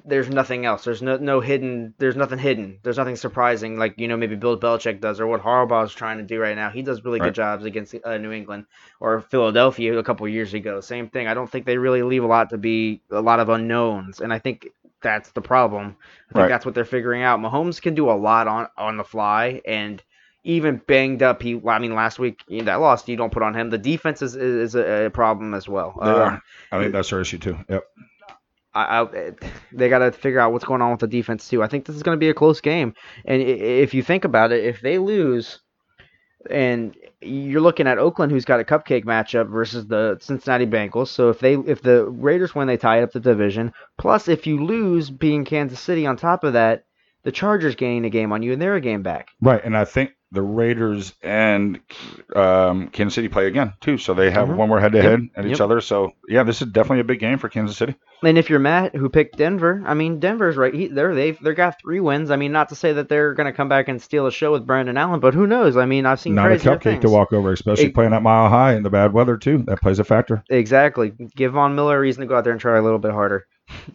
there's nothing else. There's no no hidden. There's nothing hidden. There's nothing surprising like you know maybe Bill Belichick does or what Harbaugh's trying to do right now. He does really Right. good jobs against uh, New England or Philadelphia a couple years ago. Same thing. I don't think they really leave a lot to be a lot of unknowns, and I think that's the problem. I think Right. that's what they're figuring out. Mahomes can do a lot on on the fly and. Even banged up, he. I mean, last week you know, that loss you don't put on him. The defense is is, a, a problem as well. they Um, are. I think that's their issue too. Yep. I, I they got to figure out what's going on with the defense too. I think this is going to be a close game, and if you think about it, if they lose, and you're looking at Oakland, who's got a cupcake matchup versus the Cincinnati Bengals. So if they if the Raiders win, they tie up the division. Plus, if you lose, being Kansas City on top of that, the Chargers gain a game on you, and they're a game back. Right, and I think the Raiders and um, Kansas City play again too, so they have Mhm. one more head-to-head Yep, at each yep. other. So yeah, this is definitely a big game for Kansas City. And if you're Matt, who picked Denver, I mean Denver's right. He, they're they've they got three wins. I mean, not to say that they're going to come back and steal a show with Brandon Allen, but who knows? I mean, I've seen Not a cupcake to walk over, especially It- playing at Mile High in the bad weather too. That plays a factor. Exactly. Give Von Miller a reason to go out there and try a little bit harder.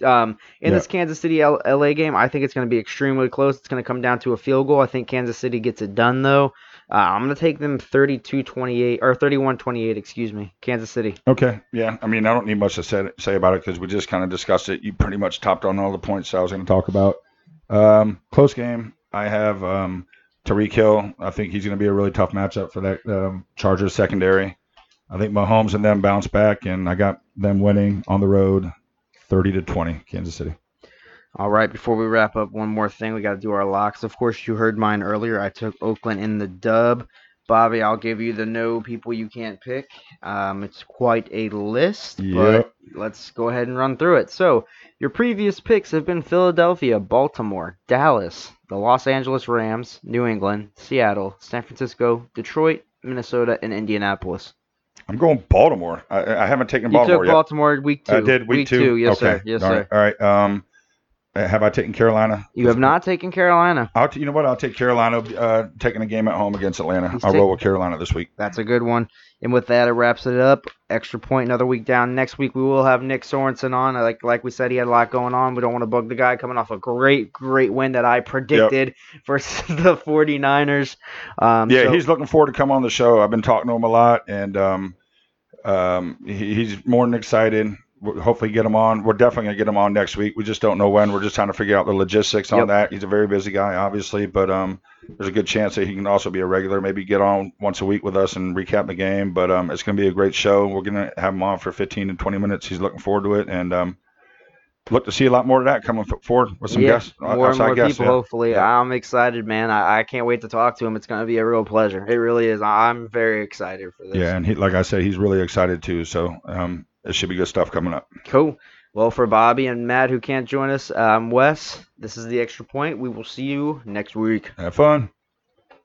Um, in Yeah. this Kansas City L- LA game, I think it's going to be extremely close. It's going to come down to a field goal. I think Kansas City gets it done, though. Uh, I'm going to take them 32 28, or 31 28, excuse me. Kansas City. Okay, yeah. I mean, I don't need much to say, say about it because we just kind of discussed it. You pretty much topped on all the points I was going to talk about. Um, close game. I have um, Tyreek Hill. I think he's going to be a really tough matchup for that um, Chargers secondary. I think Mahomes and them bounce back, and I got them winning on the road, 30 to 20, Kansas City. All right, before we wrap up, one more thing. We got to do our locks. Of course, you heard mine earlier. I took Oakland in the dub. Bobby, I'll give you the no people you can't pick. Um, it's quite a list, Yep. but let's go ahead and run through it. So, your previous picks have been Philadelphia, Baltimore, Dallas, the Los Angeles Rams, New England, Seattle, San Francisco, Detroit, Minnesota, and Indianapolis. I'm going Baltimore. I, I haven't taken Baltimore You Baltimore took yet. Baltimore week two. I did week, two. Yes, okay. sir. Yes, all sir. right. All right. Um, have I taken Carolina? You have not taken Carolina. I'll t- you know what? I'll take Carolina. Uh, taking a game at home against Atlanta. He's I'll take- roll with Carolina this week. That's a good one. And with that, it wraps it up. Extra point, another week down. Next week, we will have Nick Sorensen on. Like like we said, he had a lot going on. We don't want to bug the guy coming off a great, great win that I predicted versus <laughs> the 49ers. Um, Yeah, so- he's looking forward to come on the show. I've been talking to him a lot, and um, um, he, he's more than excited. Hopefully get him on. We're definitely gonna get him on next week. We just don't know when. We're just trying to figure out the logistics on Yep. that. He's a very busy guy, obviously, but um, there's a good chance that he can also be a regular. Maybe get on once a week with us and recap the game. But um, it's gonna be a great show. We're gonna have him on for 15 to 20 minutes. He's looking forward to it, and um, look to see a lot more of that coming forward with some yeah, guests, more and more guests. people. yeah. Hopefully, Yeah. I'm excited, man. I, I can't wait to talk to him. It's going to be a real pleasure. It really is. I'm very excited for this. Yeah, and he, like I said, he's really excited too. So um, it should be good stuff coming up. Cool. Well, for Bobby and Matt who can't join us, um, Wes, this is the extra point. We will see you next week. Have fun.